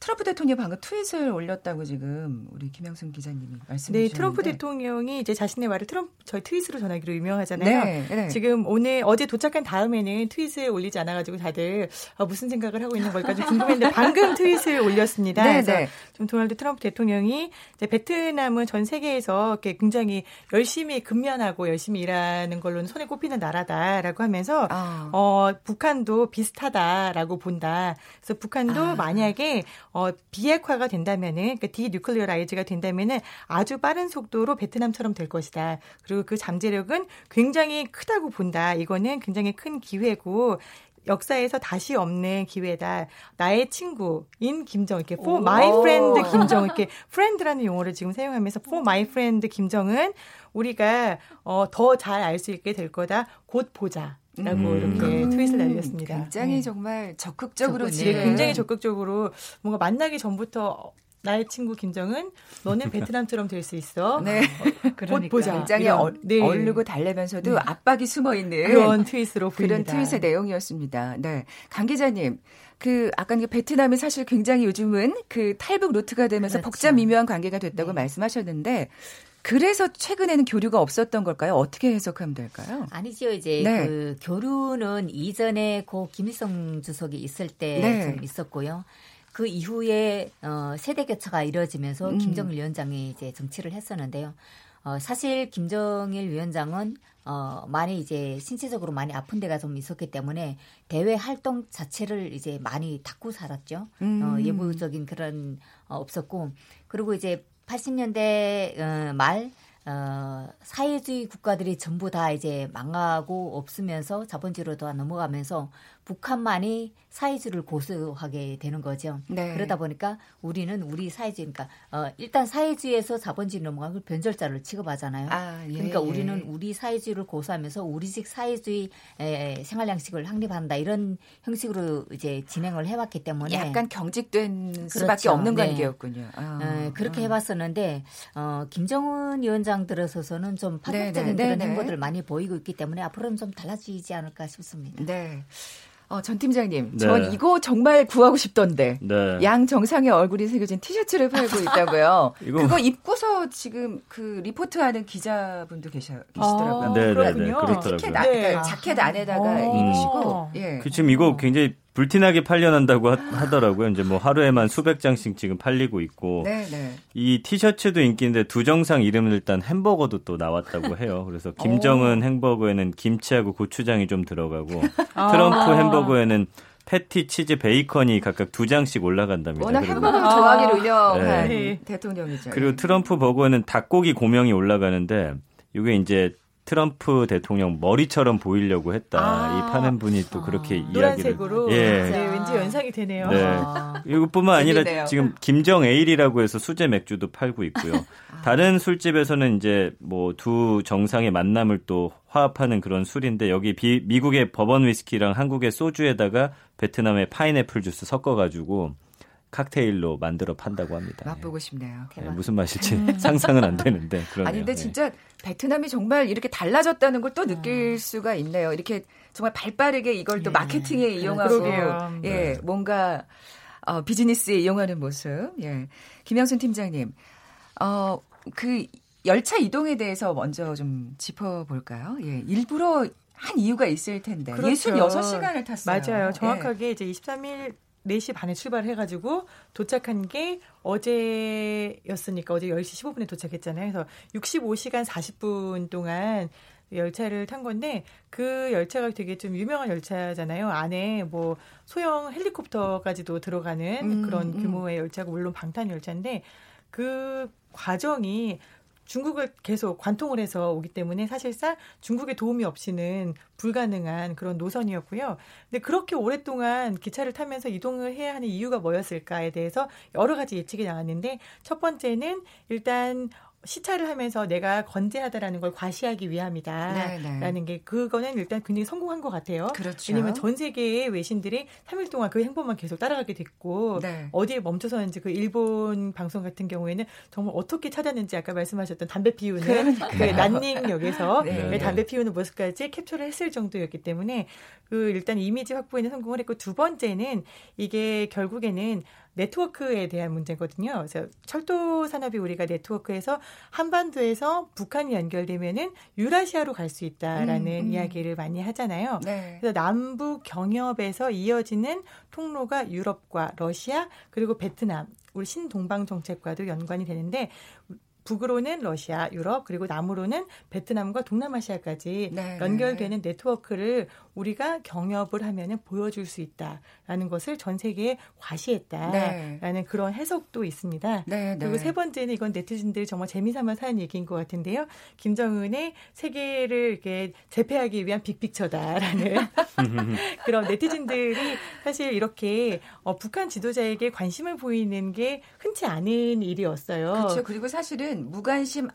트럼프 대통령이 방금 트윗을 올렸다고 지금 우리 김영순 기자님이 말씀해 네, 주셨는데. 트럼프 대통령이 이제 자신의 말을 트럼프 저희 트윗으로 전하기로 유명하잖아요. 네, 네. 지금 오늘 어제 도착한 다음에는 트윗을 올리지 않아 가지고 다들 아, 무슨 생각을 하고 있는 걸까 좀 궁금했는데 방금 트윗을 올렸습니다. 네, 그래서 네. 좀 도널드 트럼프 대통령이 이제 베트남은 전 세계에서 이렇게 굉장히 열심히 근면하고 열심히 일하는 걸로는 손에 꼽히는 나라다라고 하면서 아. 어, 북한도 비슷하다라고 본다. 그래서 북한도 아. 만약에 어, 비핵화가 된다면은 그러니까 denuclearize가 된다면은 아주 빠른 속도로 베트남처럼 될 것이다. 그리고 그 잠재력은 굉장히 크다고 본다. 이거는 굉장히 큰 기회고 역사에서 다시 없는 기회다. 나의 친구인 김정 이렇게 for my friend 김정 이렇게 friend라는 용어를 지금 사용하면서 for my friend 김정은 우리가 어, 더 잘 알 수 있게 될 거다. 곧 보자. 라고 음. 이렇게 트윗을 날렸습니다. 굉장히 네. 정말 적극적으로 지금 네, 굉장히 적극적으로 뭔가 만나기 전부터 나의 친구 김정은 너는 베트남처럼 될 수 있어. 네. 어, 그러니까 보자. 굉장히 어, 네. 얼르고 달래면서도 네. 압박이 숨어 있는 그런 트윗으로 보입니다. 그런 트윗의 내용이었습니다. 네. 강 기자님. 그 아까 베트남이 사실 굉장히 요즘은 그 탈북 루트가 되면서 그렇죠. 복잡 미묘한 관계가 됐다고 네. 말씀하셨는데 그래서 최근에는 교류가 없었던 걸까요? 어떻게 해석하면 될까요? 아니죠. 이제 네. 그 교류는 이전에 고 김일성 주석이 있을 때좀 네. 있었고요. 그 이후에 어, 세대 교차가 이루어지면서 음. 김정일 위원장이 이제 정치를 했었는데요. 어, 사실 김정일 위원장은 어, 많이 이제 신체적으로 많이 아픈 데가 좀 있었기 때문에 대외 활동 자체를 이제 많이 닫고 살았죠. 음. 어, 예부적인 그런 어, 없었고 그리고 이제 80년대 어, 말 어, 사회주의 국가들이 전부 다 이제 망하고 없으면서 자본주의로 다 넘어가면서 북한만이 사회주의를 고수하게 되는 거죠. 네. 그러다 보니까 우리는 우리 사회주의, 그러니까 어, 일단 사회주의에서 자본주의 넘어가고 변절자를 취급하잖아요. 아, 예, 그러니까 예. 우리는 우리 사회주의를 고수하면서 우리식 사회주의 에, 생활 양식을 확립한다 이런 형식으로 이제 진행을 해왔기 때문에 약간 경직된 그렇죠. 수밖에 없는 네. 관계였군요. 아, 에, 그렇게 아. 해봤었는데 어, 김정은 위원장 들어서서는 좀 파격적인 네, 네, 그런 네, 네. 행보들 많이 보이고 있기 때문에 앞으로는 좀 달라지지 않을까 싶습니다. 네. 어, 전 팀장님, 네. 전 이거 정말 구하고 싶던데. 네. 양 정상의 얼굴이 새겨진 티셔츠를 팔고 있다고요. 이거... 그거 입고서 지금 그 리포트하는 기자분도 계셔, 계시더라고요. 아, 네, 네, 네, 그렇더라고요. 티켓 안, 네. 자켓 안에다가 아. 입으시고. 예. 그 지금 이거 굉장히 불티나게 팔려난다고 하, 더라고요 이제 뭐 하루에만 수백 장씩 지금 팔리고 있고 네네. 네. 이 티셔츠도 인기인데 두 정상 이름을 일단 햄버거도 또 나왔다고 해요. 그래서 김정은 햄버거에는 김치하고 고추장이 좀 들어가고 아. 트럼프 햄버거에는 패티, 치즈, 베이컨이 각각 두 장씩 올라간답니다. 워낙 햄버거 좋아하기로 유명한 네. 대통령이죠. 그리고 트럼프 버거에는 닭고기 고명이 올라가는데 이게 이제 트럼프 대통령 머리처럼 보이려고 했다. 아~ 이 파는 분이 또 그렇게 아~ 이야기를 노란색으로 예. 네, 왠지 연상이 되네요. 네. 아~ 이것뿐만 아니라 지금 김정 에일이라고 해서 수제 맥주도 팔고 있고요. 아. 다른 술집에서는 이제 뭐 두 정상의 만남을 또 화합하는 그런 술인데 여기 비, 미국의 버번 위스키랑 한국의 소주에다가 베트남의 파인애플 주스 섞어 가지고 칵테일로 만들어 판다고 합니다. 맛보고 싶네요. 네, 무슨 맛일지 음. 상상은 안 되는데. 그러네요. 아니 근데 네. 진짜 베트남이 정말 이렇게 달라졌다는 걸 또 느낄 음. 수가 있네요. 이렇게 정말 발빠르게 이걸 또 예. 마케팅에 이용하고 그러게요. 예, 네. 뭔가 어, 비즈니스에 이용하는 모습. 예. 김영순 팀장님. 어, 그 열차 이동에 대해서 먼저 좀 짚어 볼까요? 예. 일부러 한 이유가 있을 텐데. 그렇죠. 66시간을 탔어요. 맞아요. 정확하게 예. 이제 23일 4시 반에 출발해가지고 도착한 게 어제였으니까 어제 10시 15분에 도착했잖아요. 그래서 65시간 40분 동안 열차를 탄 건데 그 열차가 되게 좀 유명한 열차잖아요. 안에 뭐 소형 헬리콥터까지도 들어가는 음, 그런 음. 규모의 열차고 물론 방탄 열차인데 그 과정이 중국을 계속 관통을 해서 오기 때문에 사실상 중국의 도움이 없이는 불가능한 그런 노선이었고요. 근데 그렇게 오랫동안 기차를 타면서 이동을 해야 하는 이유가 뭐였을까에 대해서 여러 가지 예측이 나왔는데 첫 번째는 일단 시차를 하면서 내가 건재하다라는 걸 과시하기 위함이다라는 네네. 네. 게 그거는 일단 굉장히 성공한 것 같아요. 그렇죠. 왜냐하면 전 세계의 외신들이 3일 동안 그 행보만 계속 따라가게 됐고 네. 어디에 멈춰서는지 그 일본 방송 같은 경우에는 정말 어떻게 찾았는지 아까 말씀하셨던 담배 피우는 그 난닝역에서 네. 담배 피우는 모습까지 캡처를 했을 정도였기 때문에 그 일단 이미지 확보에는 성공을 했고 두 번째는 이게 결국에는 네트워크에 대한 문제거든요. 그래서 철도 산업이 우리가 네트워크에서 한반도에서 북한이 연결되면은 유라시아로 갈 수 있다라는 음, 음. 이야기를 많이 하잖아요. 네. 그래서 남북 경협에서 이어지는 통로가 유럽과 러시아 그리고 베트남 우리 신동방 정책과도 연관이 되는데 북으로는 러시아, 유럽 그리고 남으로는 베트남과 동남아시아까지 네. 연결되는 네트워크를 우리가 경협을 하면은 보여줄 수 있다라는 것을 전 세계에 과시했다라는 네. 그런 해석도 있습니다. 네, 네. 그리고 세 번째는 이건 네티즌들이 정말 재미삼아서 하는 얘기인 것 같은데요. 김정은의 세계를 이렇게 제패하기 위한 빅픽처다라는 그런 네티즌들이 사실 이렇게 어, 북한 지도자에게 관심을 보이는 게 흔치 않은 일이었어요. 그렇죠. 그리고 사실은 무관심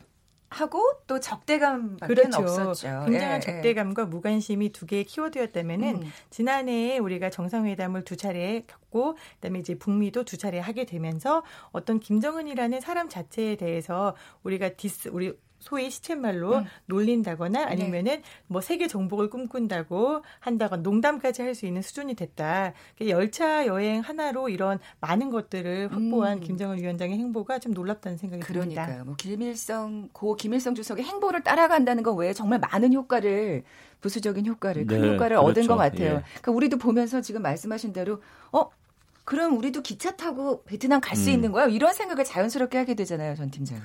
하고 또 적대감 밖에 그렇죠. 없었죠. 굉장한 예, 예. 적대감과 예. 무관심이 두 개의 키워드였다면은 음. 지난해에 우리가 정상회담을 두 차례 겪고 그다음에 이제 북미도 두 차례 하게 되면서 어떤 김정은이라는 사람 자체에 대해서 우리가 디스 우리 소위 시쳇말로 음. 놀린다거나 네. 아니면은 네. 뭐 세계 정복을 꿈꾼다고 한다거나 농담까지 할 수 있는 수준이 됐다. 열차 여행 하나로 이런 많은 것들을 확보한 음. 김정은 위원장의 행보가 좀 놀랍다는 생각이 그러니까요. 듭니다. 뭐 김일성 고 김일성 주석의 행보를 따라간다는 것 외에 정말 많은 효과를 부수적인 효과를 큰 네, 효과를 그렇죠. 얻은 것 같아요. 예. 그러니까 우리도 보면서 지금 말씀하신 대로 어 그럼 우리도 기차 타고 베트남 갈수 음. 있는 거야? 이런 생각을 자연스럽게 하게 되잖아요, 전 팀장님.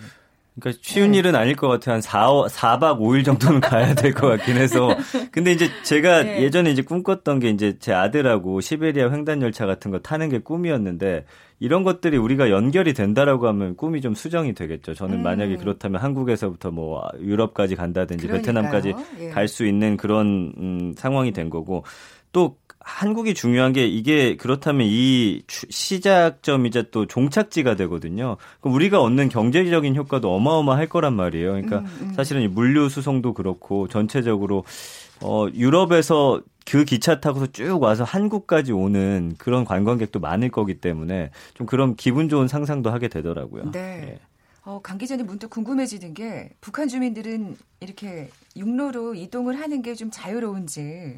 그러니까 쉬운 네. 일은 아닐 것 같아요. 한 4, 4박 5일 정도는 가야 될 것 같긴 해서. 근데 이제 제가 네. 예전에 이제 꿈꿨던 게 이제 제 아들하고 시베리아 횡단 열차 같은 거 타는 게 꿈이었는데 이런 것들이 우리가 연결이 된다라고 하면 꿈이 좀 수정이 되겠죠. 저는 음. 만약에 그렇다면 한국에서부터 뭐 유럽까지 간다든지 그러니까요. 베트남까지 예. 갈수 있는 그런 음, 상황이 된 거고 또 한국이 중요한 게 이게 그렇다면 이 시작점이자 또 종착지가 되거든요. 그럼 우리가 얻는 경제적인 효과도 어마어마할 거란 말이에요. 그러니까 음, 음. 사실은 물류 수송도 그렇고 전체적으로 어 유럽에서 그 기차 타고서 쭉 와서 한국까지 오는 그런 관광객도 많을 거기 때문에 좀 그런 기분 좋은 상상도 하게 되더라고요. 네. 예. 어, 강 기자님 문득 궁금해지는 게 북한 주민들은 이렇게 육로로 이동을 하는 게 좀 자유로운지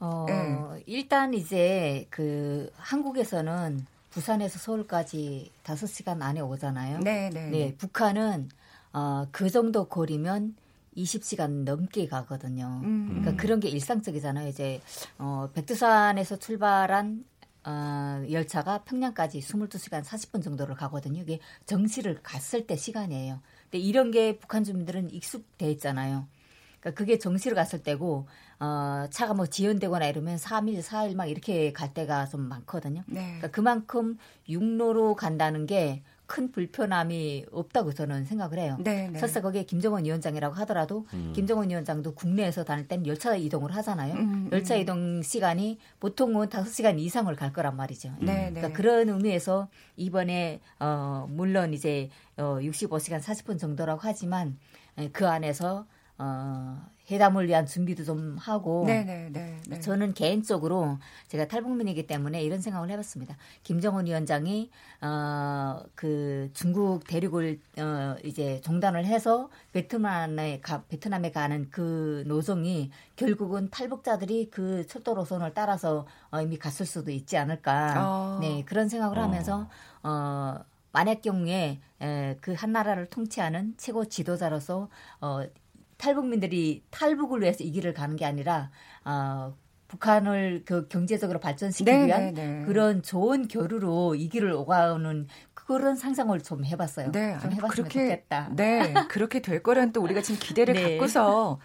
어, 네. 일단 이제 그 한국에서는 부산에서 서울까지 5시간 안에 오잖아요. 네, 네. 네, 북한은 어, 그 정도 거리면 20시간 넘게 가거든요. 음. 그러니까 그런 게 일상적이잖아요. 이제 어, 백두산에서 출발한 어, 열차가 평양까지 22시간 40분 정도를 가거든요. 이게 정시를 갔을 때 시간이에요. 근데 이런 게 북한 주민들은 익숙돼 있잖아요. 그러니까 그게 정시를 갔을 때고 어, 차가 뭐 지연되거나 이러면 3일, 4일 막 이렇게 갈 때가 좀 많거든요. 네. 그러니까 그만큼 육로로 간다는 게 큰 불편함이 없다고 저는 생각을 해요. 네, 네. 설사 거기에 김정은 위원장이라고 하더라도 음. 김정은 위원장도 국내에서 다닐 때는 열차 이동을 하잖아요. 음, 음. 열차 이동 시간이 보통은 5시간 이상을 갈 거란 말이죠. 네, 그러니까 네. 그런 의미에서 이번에 어 물론 이제 어 65시간 40분 정도라고 하지만 그 안에서 어 회담을 위한 준비도 좀 하고 네네네, 네, 네. 저는 개인적으로 제가 탈북민이기 때문에 이런 생각을 해봤습니다. 김정은 위원장이 어 그 중국 대륙을 어 이제 종단을 해서 베트남에 가 베트남에 가는 그 노정이 결국은 탈북자들이 그 철도 노선을 따라서 어 이미 갔을 수도 있지 않을까. 어. 네 그런 생각을 어. 하면서 어. 만약 경우에 에, 그한 나라를 통치하는 최고 지도자로서 어, 탈북민들이 탈북을 위해서 이 길을 가는 게 아니라 어, 북한을 그 경제적으로 발전시키기 네, 위한 네, 네. 그런 좋은 교류로 이 길을 오가는 그런 상상을 좀 해봤어요. 네, 좀 해봤으면 그렇게, 좋겠다. 네, 그렇게 될 거란 또 우리가 지금 기대를 네. 갖고서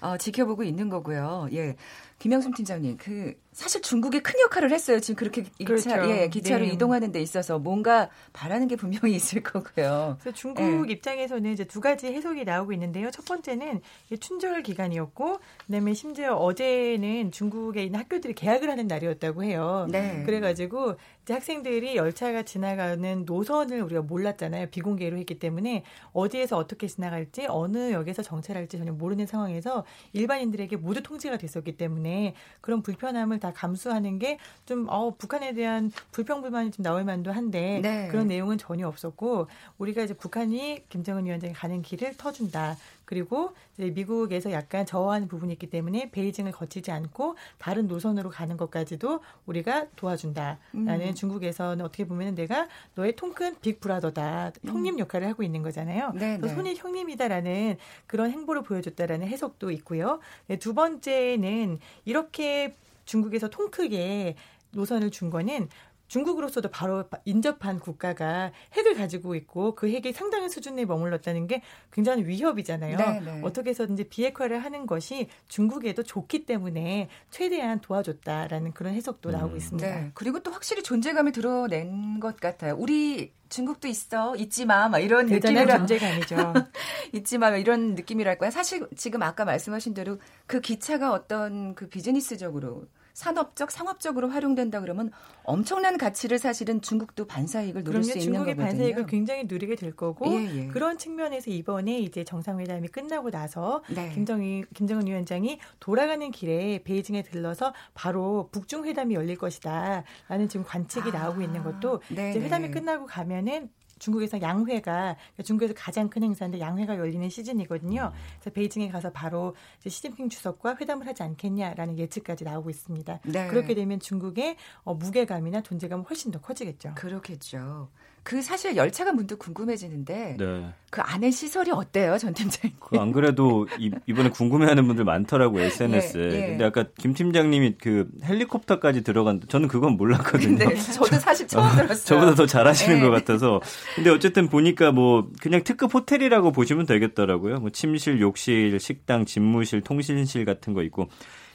어, 지켜보고 있는 거고요. 예, 김영순 팀장님, 그 사실 중국이 큰 역할을 했어요. 지금 그렇게 그렇죠. 기차, 예, 기차로 네. 이동하는 데 있어서 뭔가 바라는 게 분명히 있을 거고요. 그래서 중국 예. 입장에서는 이제 두 가지 해석이 나오고 있는데요. 첫 번째는 춘절 기간이었고, 그다음에 심지어 어제는 중국에 있는 학교들이 개학을 하는 날이었다고 해요. 네. 그래가지고 이제 학생들이 열차가 지나가는 노선을 우리가 몰랐잖아요. 비공개로 했기 때문에 어디에서 어떻게 지나갈지 어느 역에서 정체할지 전혀 모르는 상황에서 일반인들에게 모두 통제가 됐었기 때문에 그런 불편함을 다 감수하는 게 좀 어, 북한에 대한 불평 불만이 좀 나올 만도 한데 네. 그런 내용은 전혀 없었고 우리가 이제 북한이 김정은 위원장이 가는 길을 터준다. 그리고 미국에서 약간 저하는 부분이 있기 때문에 베이징을 거치지 않고 다른 노선으로 가는 것까지도 우리가 도와준다라는 음. 중국에서는 어떻게 보면 내가 너의 통큰 빅브라더다 형님 역할을 하고 있는 거잖아요. 네, 네. 손이 형님이다라는 그런 행보를 보여줬다라는 해석도 있고요. 네, 두 번째는 이렇게 중국에서 통 크게 노선을 준 거는 중국으로서도 바로 인접한 국가가 핵을 가지고 있고 그 핵이 상당한 수준에 머물렀다는 게 굉장히 위협이잖아요. 네네. 네. 어떻게 해서든지 비핵화를 하는 것이 중국에도 좋기 때문에 최대한 도와줬다라는 그런 해석도 음. 나오고 있습니다. 네. 그리고 또 확실히 존재감을 드러낸 것 같아요. 우리 중국도 있어 있지 마, 막 이런 느낌이라 존재감이죠. 있지 마, 이런 느낌이랄까요. 사실 지금 아까 말씀하신 대로 그 기차가 어떤 그 비즈니스적으로 산업적, 상업적으로 활용된다 그러면 엄청난 가치를 사실은 중국도 반사이익을 누릴 수 있는 거거든요. 반사이익을 굉장히 누리게 될 거고 예, 예. 그런 측면에서 이번에 이제 정상회담이 끝나고 나서 네. 김정희 김정은 위원장이 돌아가는 길에 베이징에 들러서 바로 북중 회담이 열릴 것이다라는 지금 관측이 아, 나오고 있는 것도 네, 이제 회담이 네. 끝나고 가면은 중국에서 양회가 그러니까 중국에서 가장 큰 행사인데 양회가 열리는 시즌이거든요. 그래서 베이징에 가서 바로 시진핑 주석과 회담을 하지 않겠냐라는 예측까지 나오고 있습니다. 네. 그렇게 되면 중국의 어, 무게감이나 존재감은 훨씬 더 커지겠죠. 그렇겠죠. 그 사실 열차가 문득 궁금해지는데 네. 그 안에 시설이 어때요, 전 팀장님? 그 안 그래도 이, 번에 궁금해하는 분들 많더라고 요 SNS에. 예, 예. 근데 아까 김 팀장님이 그 헬리콥터까지 들어간 저는 그건 몰랐거든요. 네, 저도 사실 처음 들었어요. 저보다 더 잘하시는 예. 것 같아서. 근데 어쨌든 보니까 뭐 그냥 특급 호텔이라고 보시면 되겠더라고요. 뭐 침실, 욕실, 식당, 집무실, 통신실 같은 거 있고.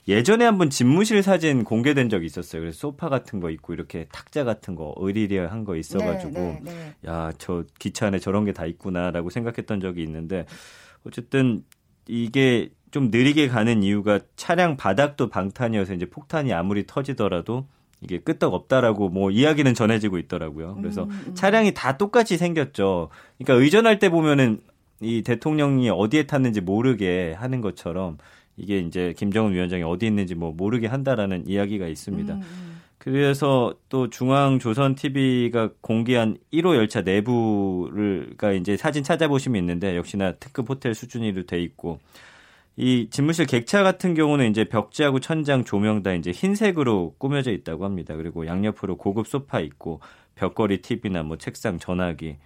예전에 한번 집무실 사진 공개된 적이 있었어요. 그래서 소파 같은 거 있고 이렇게 탁자 같은 거 의리리한 거 있어가지고 네, 네, 네. 야저 기차 안에 저런 게 다 있구나라고 생각했던 적이 있는데 어쨌든 이게 좀 느리게 가는 이유가 차량 바닥도 방탄이어서 이제 폭탄이 아무리 터지더라도 이게 끄떡 없다라고 뭐 이야기는 전해지고 있더라고요. 그래서 음, 음. 차량이 다 똑같이 생겼죠. 그러니까 의전할 때 보면은 이 대통령이 어디에 탔는지 모르게 하는 것처럼 이게 이제 김정은 위원장이 어디 있는지 뭐 모르게 한다라는 이야기가 있습니다. 음, 음. 그래서 또 중앙조선 TV가 공개한 1호 열차 내부를가 이제 사진 찾아보시면 있는데 역시나 특급 호텔 수준으로 돼 있고 이 집무실 객차 같은 경우는 이제 벽지하고 천장 조명 다 이제 흰색으로 꾸며져 있다고 합니다. 그리고 양옆으로 고급 소파 있고 벽걸이 TV나 뭐 책상 전화기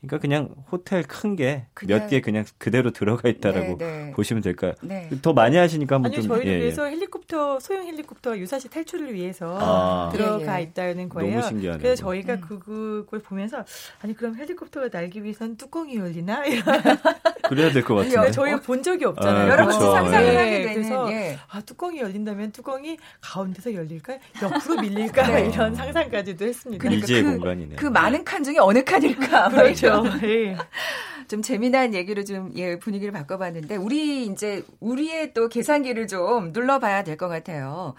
그러니까 그냥 호텔 큰 게 몇 개 그냥 그대로 들어가 있다라고 네, 네. 보시면 될까요? 네. 더 많이 하시니까 한번 아니, 좀 저희를 예, 예. 위해서 헬리콥터 소형 헬리콥터 유사시 탈출을 위해서 아, 들어가 예, 예. 있다는 거예요. 너무 신기하네요. 그래서 저희가 음. 그걸 보면서 아니 그럼 헬리콥터가 날기 위해서는 뚜껑이 열리나? 그래야 될 것 같은데. 저희 본 적이 없잖아요. 아, 여러 가지 상상을 예. 하게 되는. 그래서 예. 아 뚜껑이 열린다면 뚜껑이 가운데서 열릴까? 옆으로 밀릴까? 네. 이런 상상까지도 했습니다. 그러니까 그, 공간이네. 그 많은 칸 중에 어느 칸일까? 그렇죠. 예. 좀 재미난 얘기로 좀 예, 분위기를 바꿔봤는데 우리 이제 우리의 또 계산기를 좀 눌러봐야 될 것 같아요.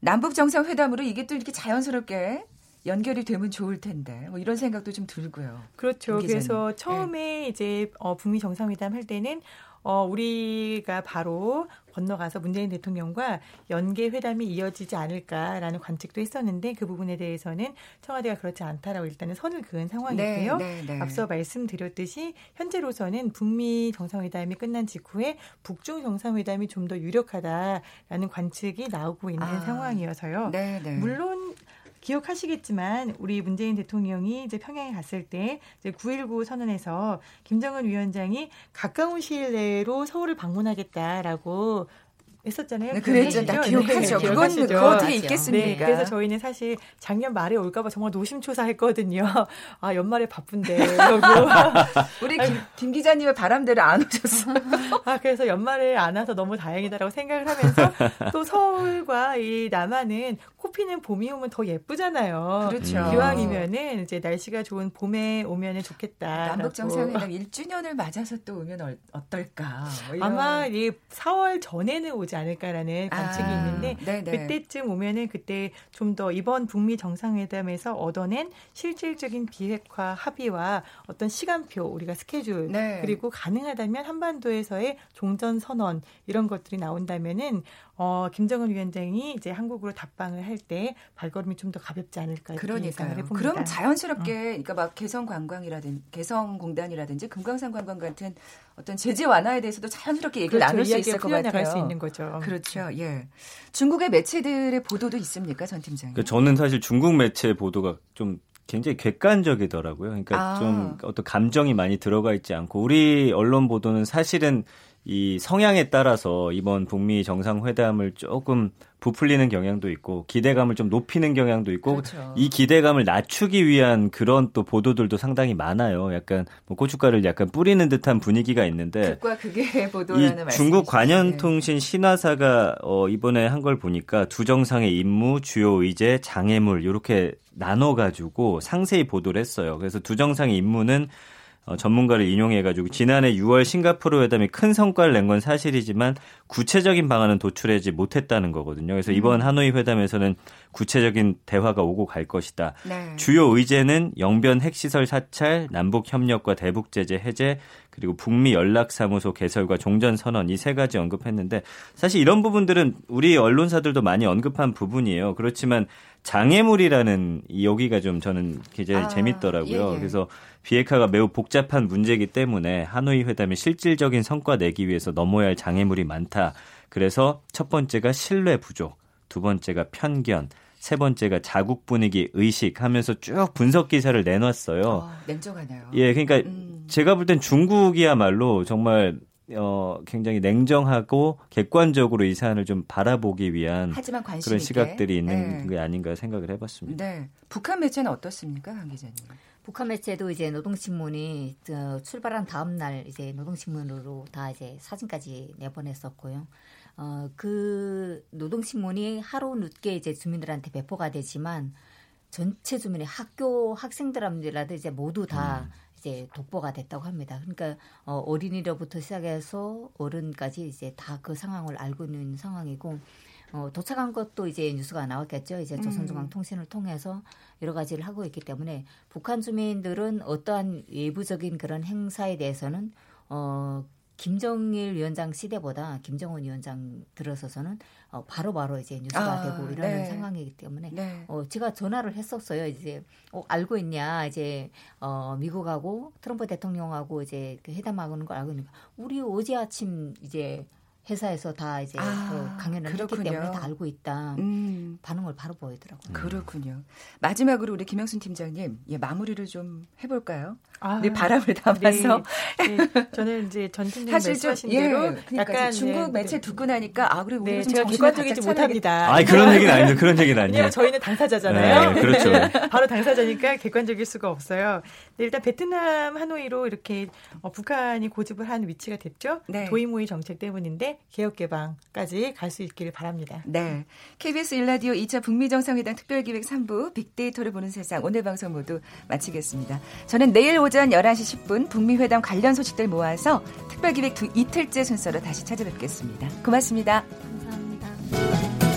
남북 정상회담으로 이게 또 이렇게 자연스럽게 연결이 되면 좋을 텐데 뭐 이런 생각도 좀 들고요. 그렇죠. 그래서 처음에 네. 이제 어, 북미 정상회담 할 때는 어, 우리가 바로 건너가서 문재인 대통령과 연계 회담이 이어지지 않을까라는 관측도 했었는데 그 부분에 대해서는 청와대가 그렇지 않다라고 일단은 선을 그은 상황이고요. 네, 네, 네. 앞서 말씀드렸듯이 현재로서는 북미 정상회담이 끝난 직후에 북중 정상회담이 좀 더 유력하다라는 관측이 나오고 있는 아, 상황이어서요. 네, 네. 물론 기억하시겠지만 우리 문재인 대통령이 이제 평양에 갔을 때 이제 9.19 선언에서 김정은 위원장이 가까운 시일 내로 서울을 방문하겠다라고 했었잖아요. 네, 그랬죠. 다 기억하죠. 네, 그건 그 어떻게 있겠습니까? 네, 그래서 저희는 사실 작년 말에 올까봐 정말 노심초사했거든요. 아 연말에 바쁜데 우리 김, 김, 기자님의 바람대로 안 오셨어요. 아 그래서 연말에 안 와서 너무 다행이다라고 생각을 하면서 또 서울과 이 남한은 코피는 봄이 오면 더 예쁘잖아요. 그렇죠. 기왕이면은 이제 날씨가 좋은 봄에 오면은 좋겠다. 남북 정상회담 1주년을 맞아서 또 오면 어떨까? 뭐 아마 이 4월 전에는 오지 않을까라는 관측이 아, 있는데 네네. 그때쯤 오면은 그때 좀 더 이번 북미 정상회담에서 얻어낸 실질적인 비핵화 합의와 어떤 시간표 우리가 스케줄 네. 그리고 가능하다면 한반도에서의 종전 선언 이런 것들이 나온다면은 어, 김정은 위원장이 이제 한국으로 답방을 할 때 발걸음이 좀 더 가볍지 않을까 그러니까요. 그럼 자연스럽게 음. 그러니까 막 개성 관광이라든 개성 공단이라든지 금강산 관광 같은 어떤 제재 완화에 대해서도 자연스럽게 얘기를 그렇죠. 나눌 수 있을 것 같아요. 수 있는 거죠. 그렇죠. 예. 중국의 매체들의 보도도 있습니까, 전 팀장님? 그러니까 저는 사실 중국 매체 보도가 좀 굉장히 객관적이더라고요. 그러니까 아. 좀 어떤 감정이 많이 들어가 있지 않고 우리 언론 보도는 사실은 이 성향에 따라서 이번 북미 정상회담을 조금 부풀리는 경향도 있고 기대감을 좀 높이는 경향도 있고 그렇죠. 이 기대감을 낮추기 위한 그런 또 보도들도 상당히 많아요. 약간 뭐 고춧가루를 약간 뿌리는 듯한 분위기가 있는데 극과 극의 보도라는 이 중국 관현통신 신화사가 어 이번에 한 걸 보니까 두 정상의 임무, 주요 의제, 장애물 이렇게 나눠 가지고 상세히 보도를 했어요. 그래서 두 정상의 임무는 어, 전문가를 인용해가지고 지난해 6월 싱가포르 회담이 큰 성과를 낸 건 사실이지만 구체적인 방안은 도출하지 못했다는 거거든요. 그래서 이번 음. 하노이 회담에서는 구체적인 대화가 오고 갈 것이다. 네. 주요 의제는 영변 핵시설 사찰, 남북 협력과 대북 제재 해제, 그리고 북미 연락사무소 개설과 종전 선언 이 세 가지 언급했는데 사실 이런 부분들은 우리 언론사들도 많이 언급한 부분이에요. 그렇지만 장애물이라는 이 여기가 좀 저는 굉장히 아, 재밌더라고요. 예, 예. 그래서 비핵화가 매우 복잡한 문제이기 때문에 하노이 회담이 실질적인 성과 내기 위해서 넘어야 할 장애물이 많다. 그래서 첫 번째가 신뢰 부족, 두 번째가 편견, 세 번째가 자국 분위기 의식 하면서 쭉 분석 기사를 내놨어요. 어, 냉정하네요. 예, 그러니까 음. 제가 볼 땐 중국이야말로 정말 어, 굉장히 냉정하고 객관적으로 이 사안을 좀 바라보기 위한 그런 시각들이 있는 네. 게 아닌가 생각을 해봤습니다. 네. 북한 매체는 어떻습니까, 한 기자님? 북한 매체도 이제 노동신문이 출발한 다음 날 이제 노동신문으로 다 이제 사진까지 내보냈었고요. 어, 그 노동신문이 하루 늦게 이제 주민들한테 배포가 되지만 전체 주민의 학교 학생들한테라도 이제 모두 다 음. 이제 독보가 됐다고 합니다. 그러니까 어, 어린이로부터 시작해서 어른까지 이제 다 그 상황을 알고 있는 상황이고 어, 도착한 것도 이제 뉴스가 나왔겠죠. 이제 음. 조선중앙통신을 통해서 여러 가지를 하고 있기 때문에 북한 주민들은 어떠한 외부적인 그런 행사에 대해서는 어, 김정일 위원장 시대보다 김정은 위원장 들어서서는 어, 바로바로 바로 이제 뉴스가 아, 되고 이러는 네. 상황이기 때문에 네. 어, 제가 전화를 했었어요. 이제 어, 알고 있냐 이제 어, 미국하고 트럼프 대통령하고 이제 그 회담하는 걸 알고 있는가 우리 어제 아침 이제 회사에서 다 이제 아, 그 강연을 그렇군요. 했기 때문에 다 알고 있다. 음. 반응을 바로 보이더라고요. 그렇군요. 마지막으로 우리 김영순 팀장님, 예, 마무리를 좀 해볼까요? 아, 네, 바람을 담아서. 네, 네. 저는 이제 전팀장님 말씀하신 예, 대로 그러니까 약간 중국 네, 매체 네. 듣고 나니까 아 그래 우리 네, 제가 객관적이지 못합니다. 아 그런 얘기는 아닌데 그런 얘기는 아니에요. 저희는 당사자잖아요. 네, 그렇죠. 바로 당사자니까 객관적일 수가 없어요. 일단 베트남 하노이로 이렇게 어, 북한이 고집을 한 위치가 됐죠. 도이모의 정책 때문인데 개혁 개방까지 갈 수 있기를 바랍니다. 네. KBS 일라디오 2차 북미 정상회담 특별기획 3부 빅데이터를 보는 세상 오늘 방송 모두 마치겠습니다. 저는 내일 오전 11시 10분 북미회담 관련 소식들 모아서 특별기획 두 이틀째 순서로 다시 찾아뵙겠습니다. 고맙습니다. 감사합니다.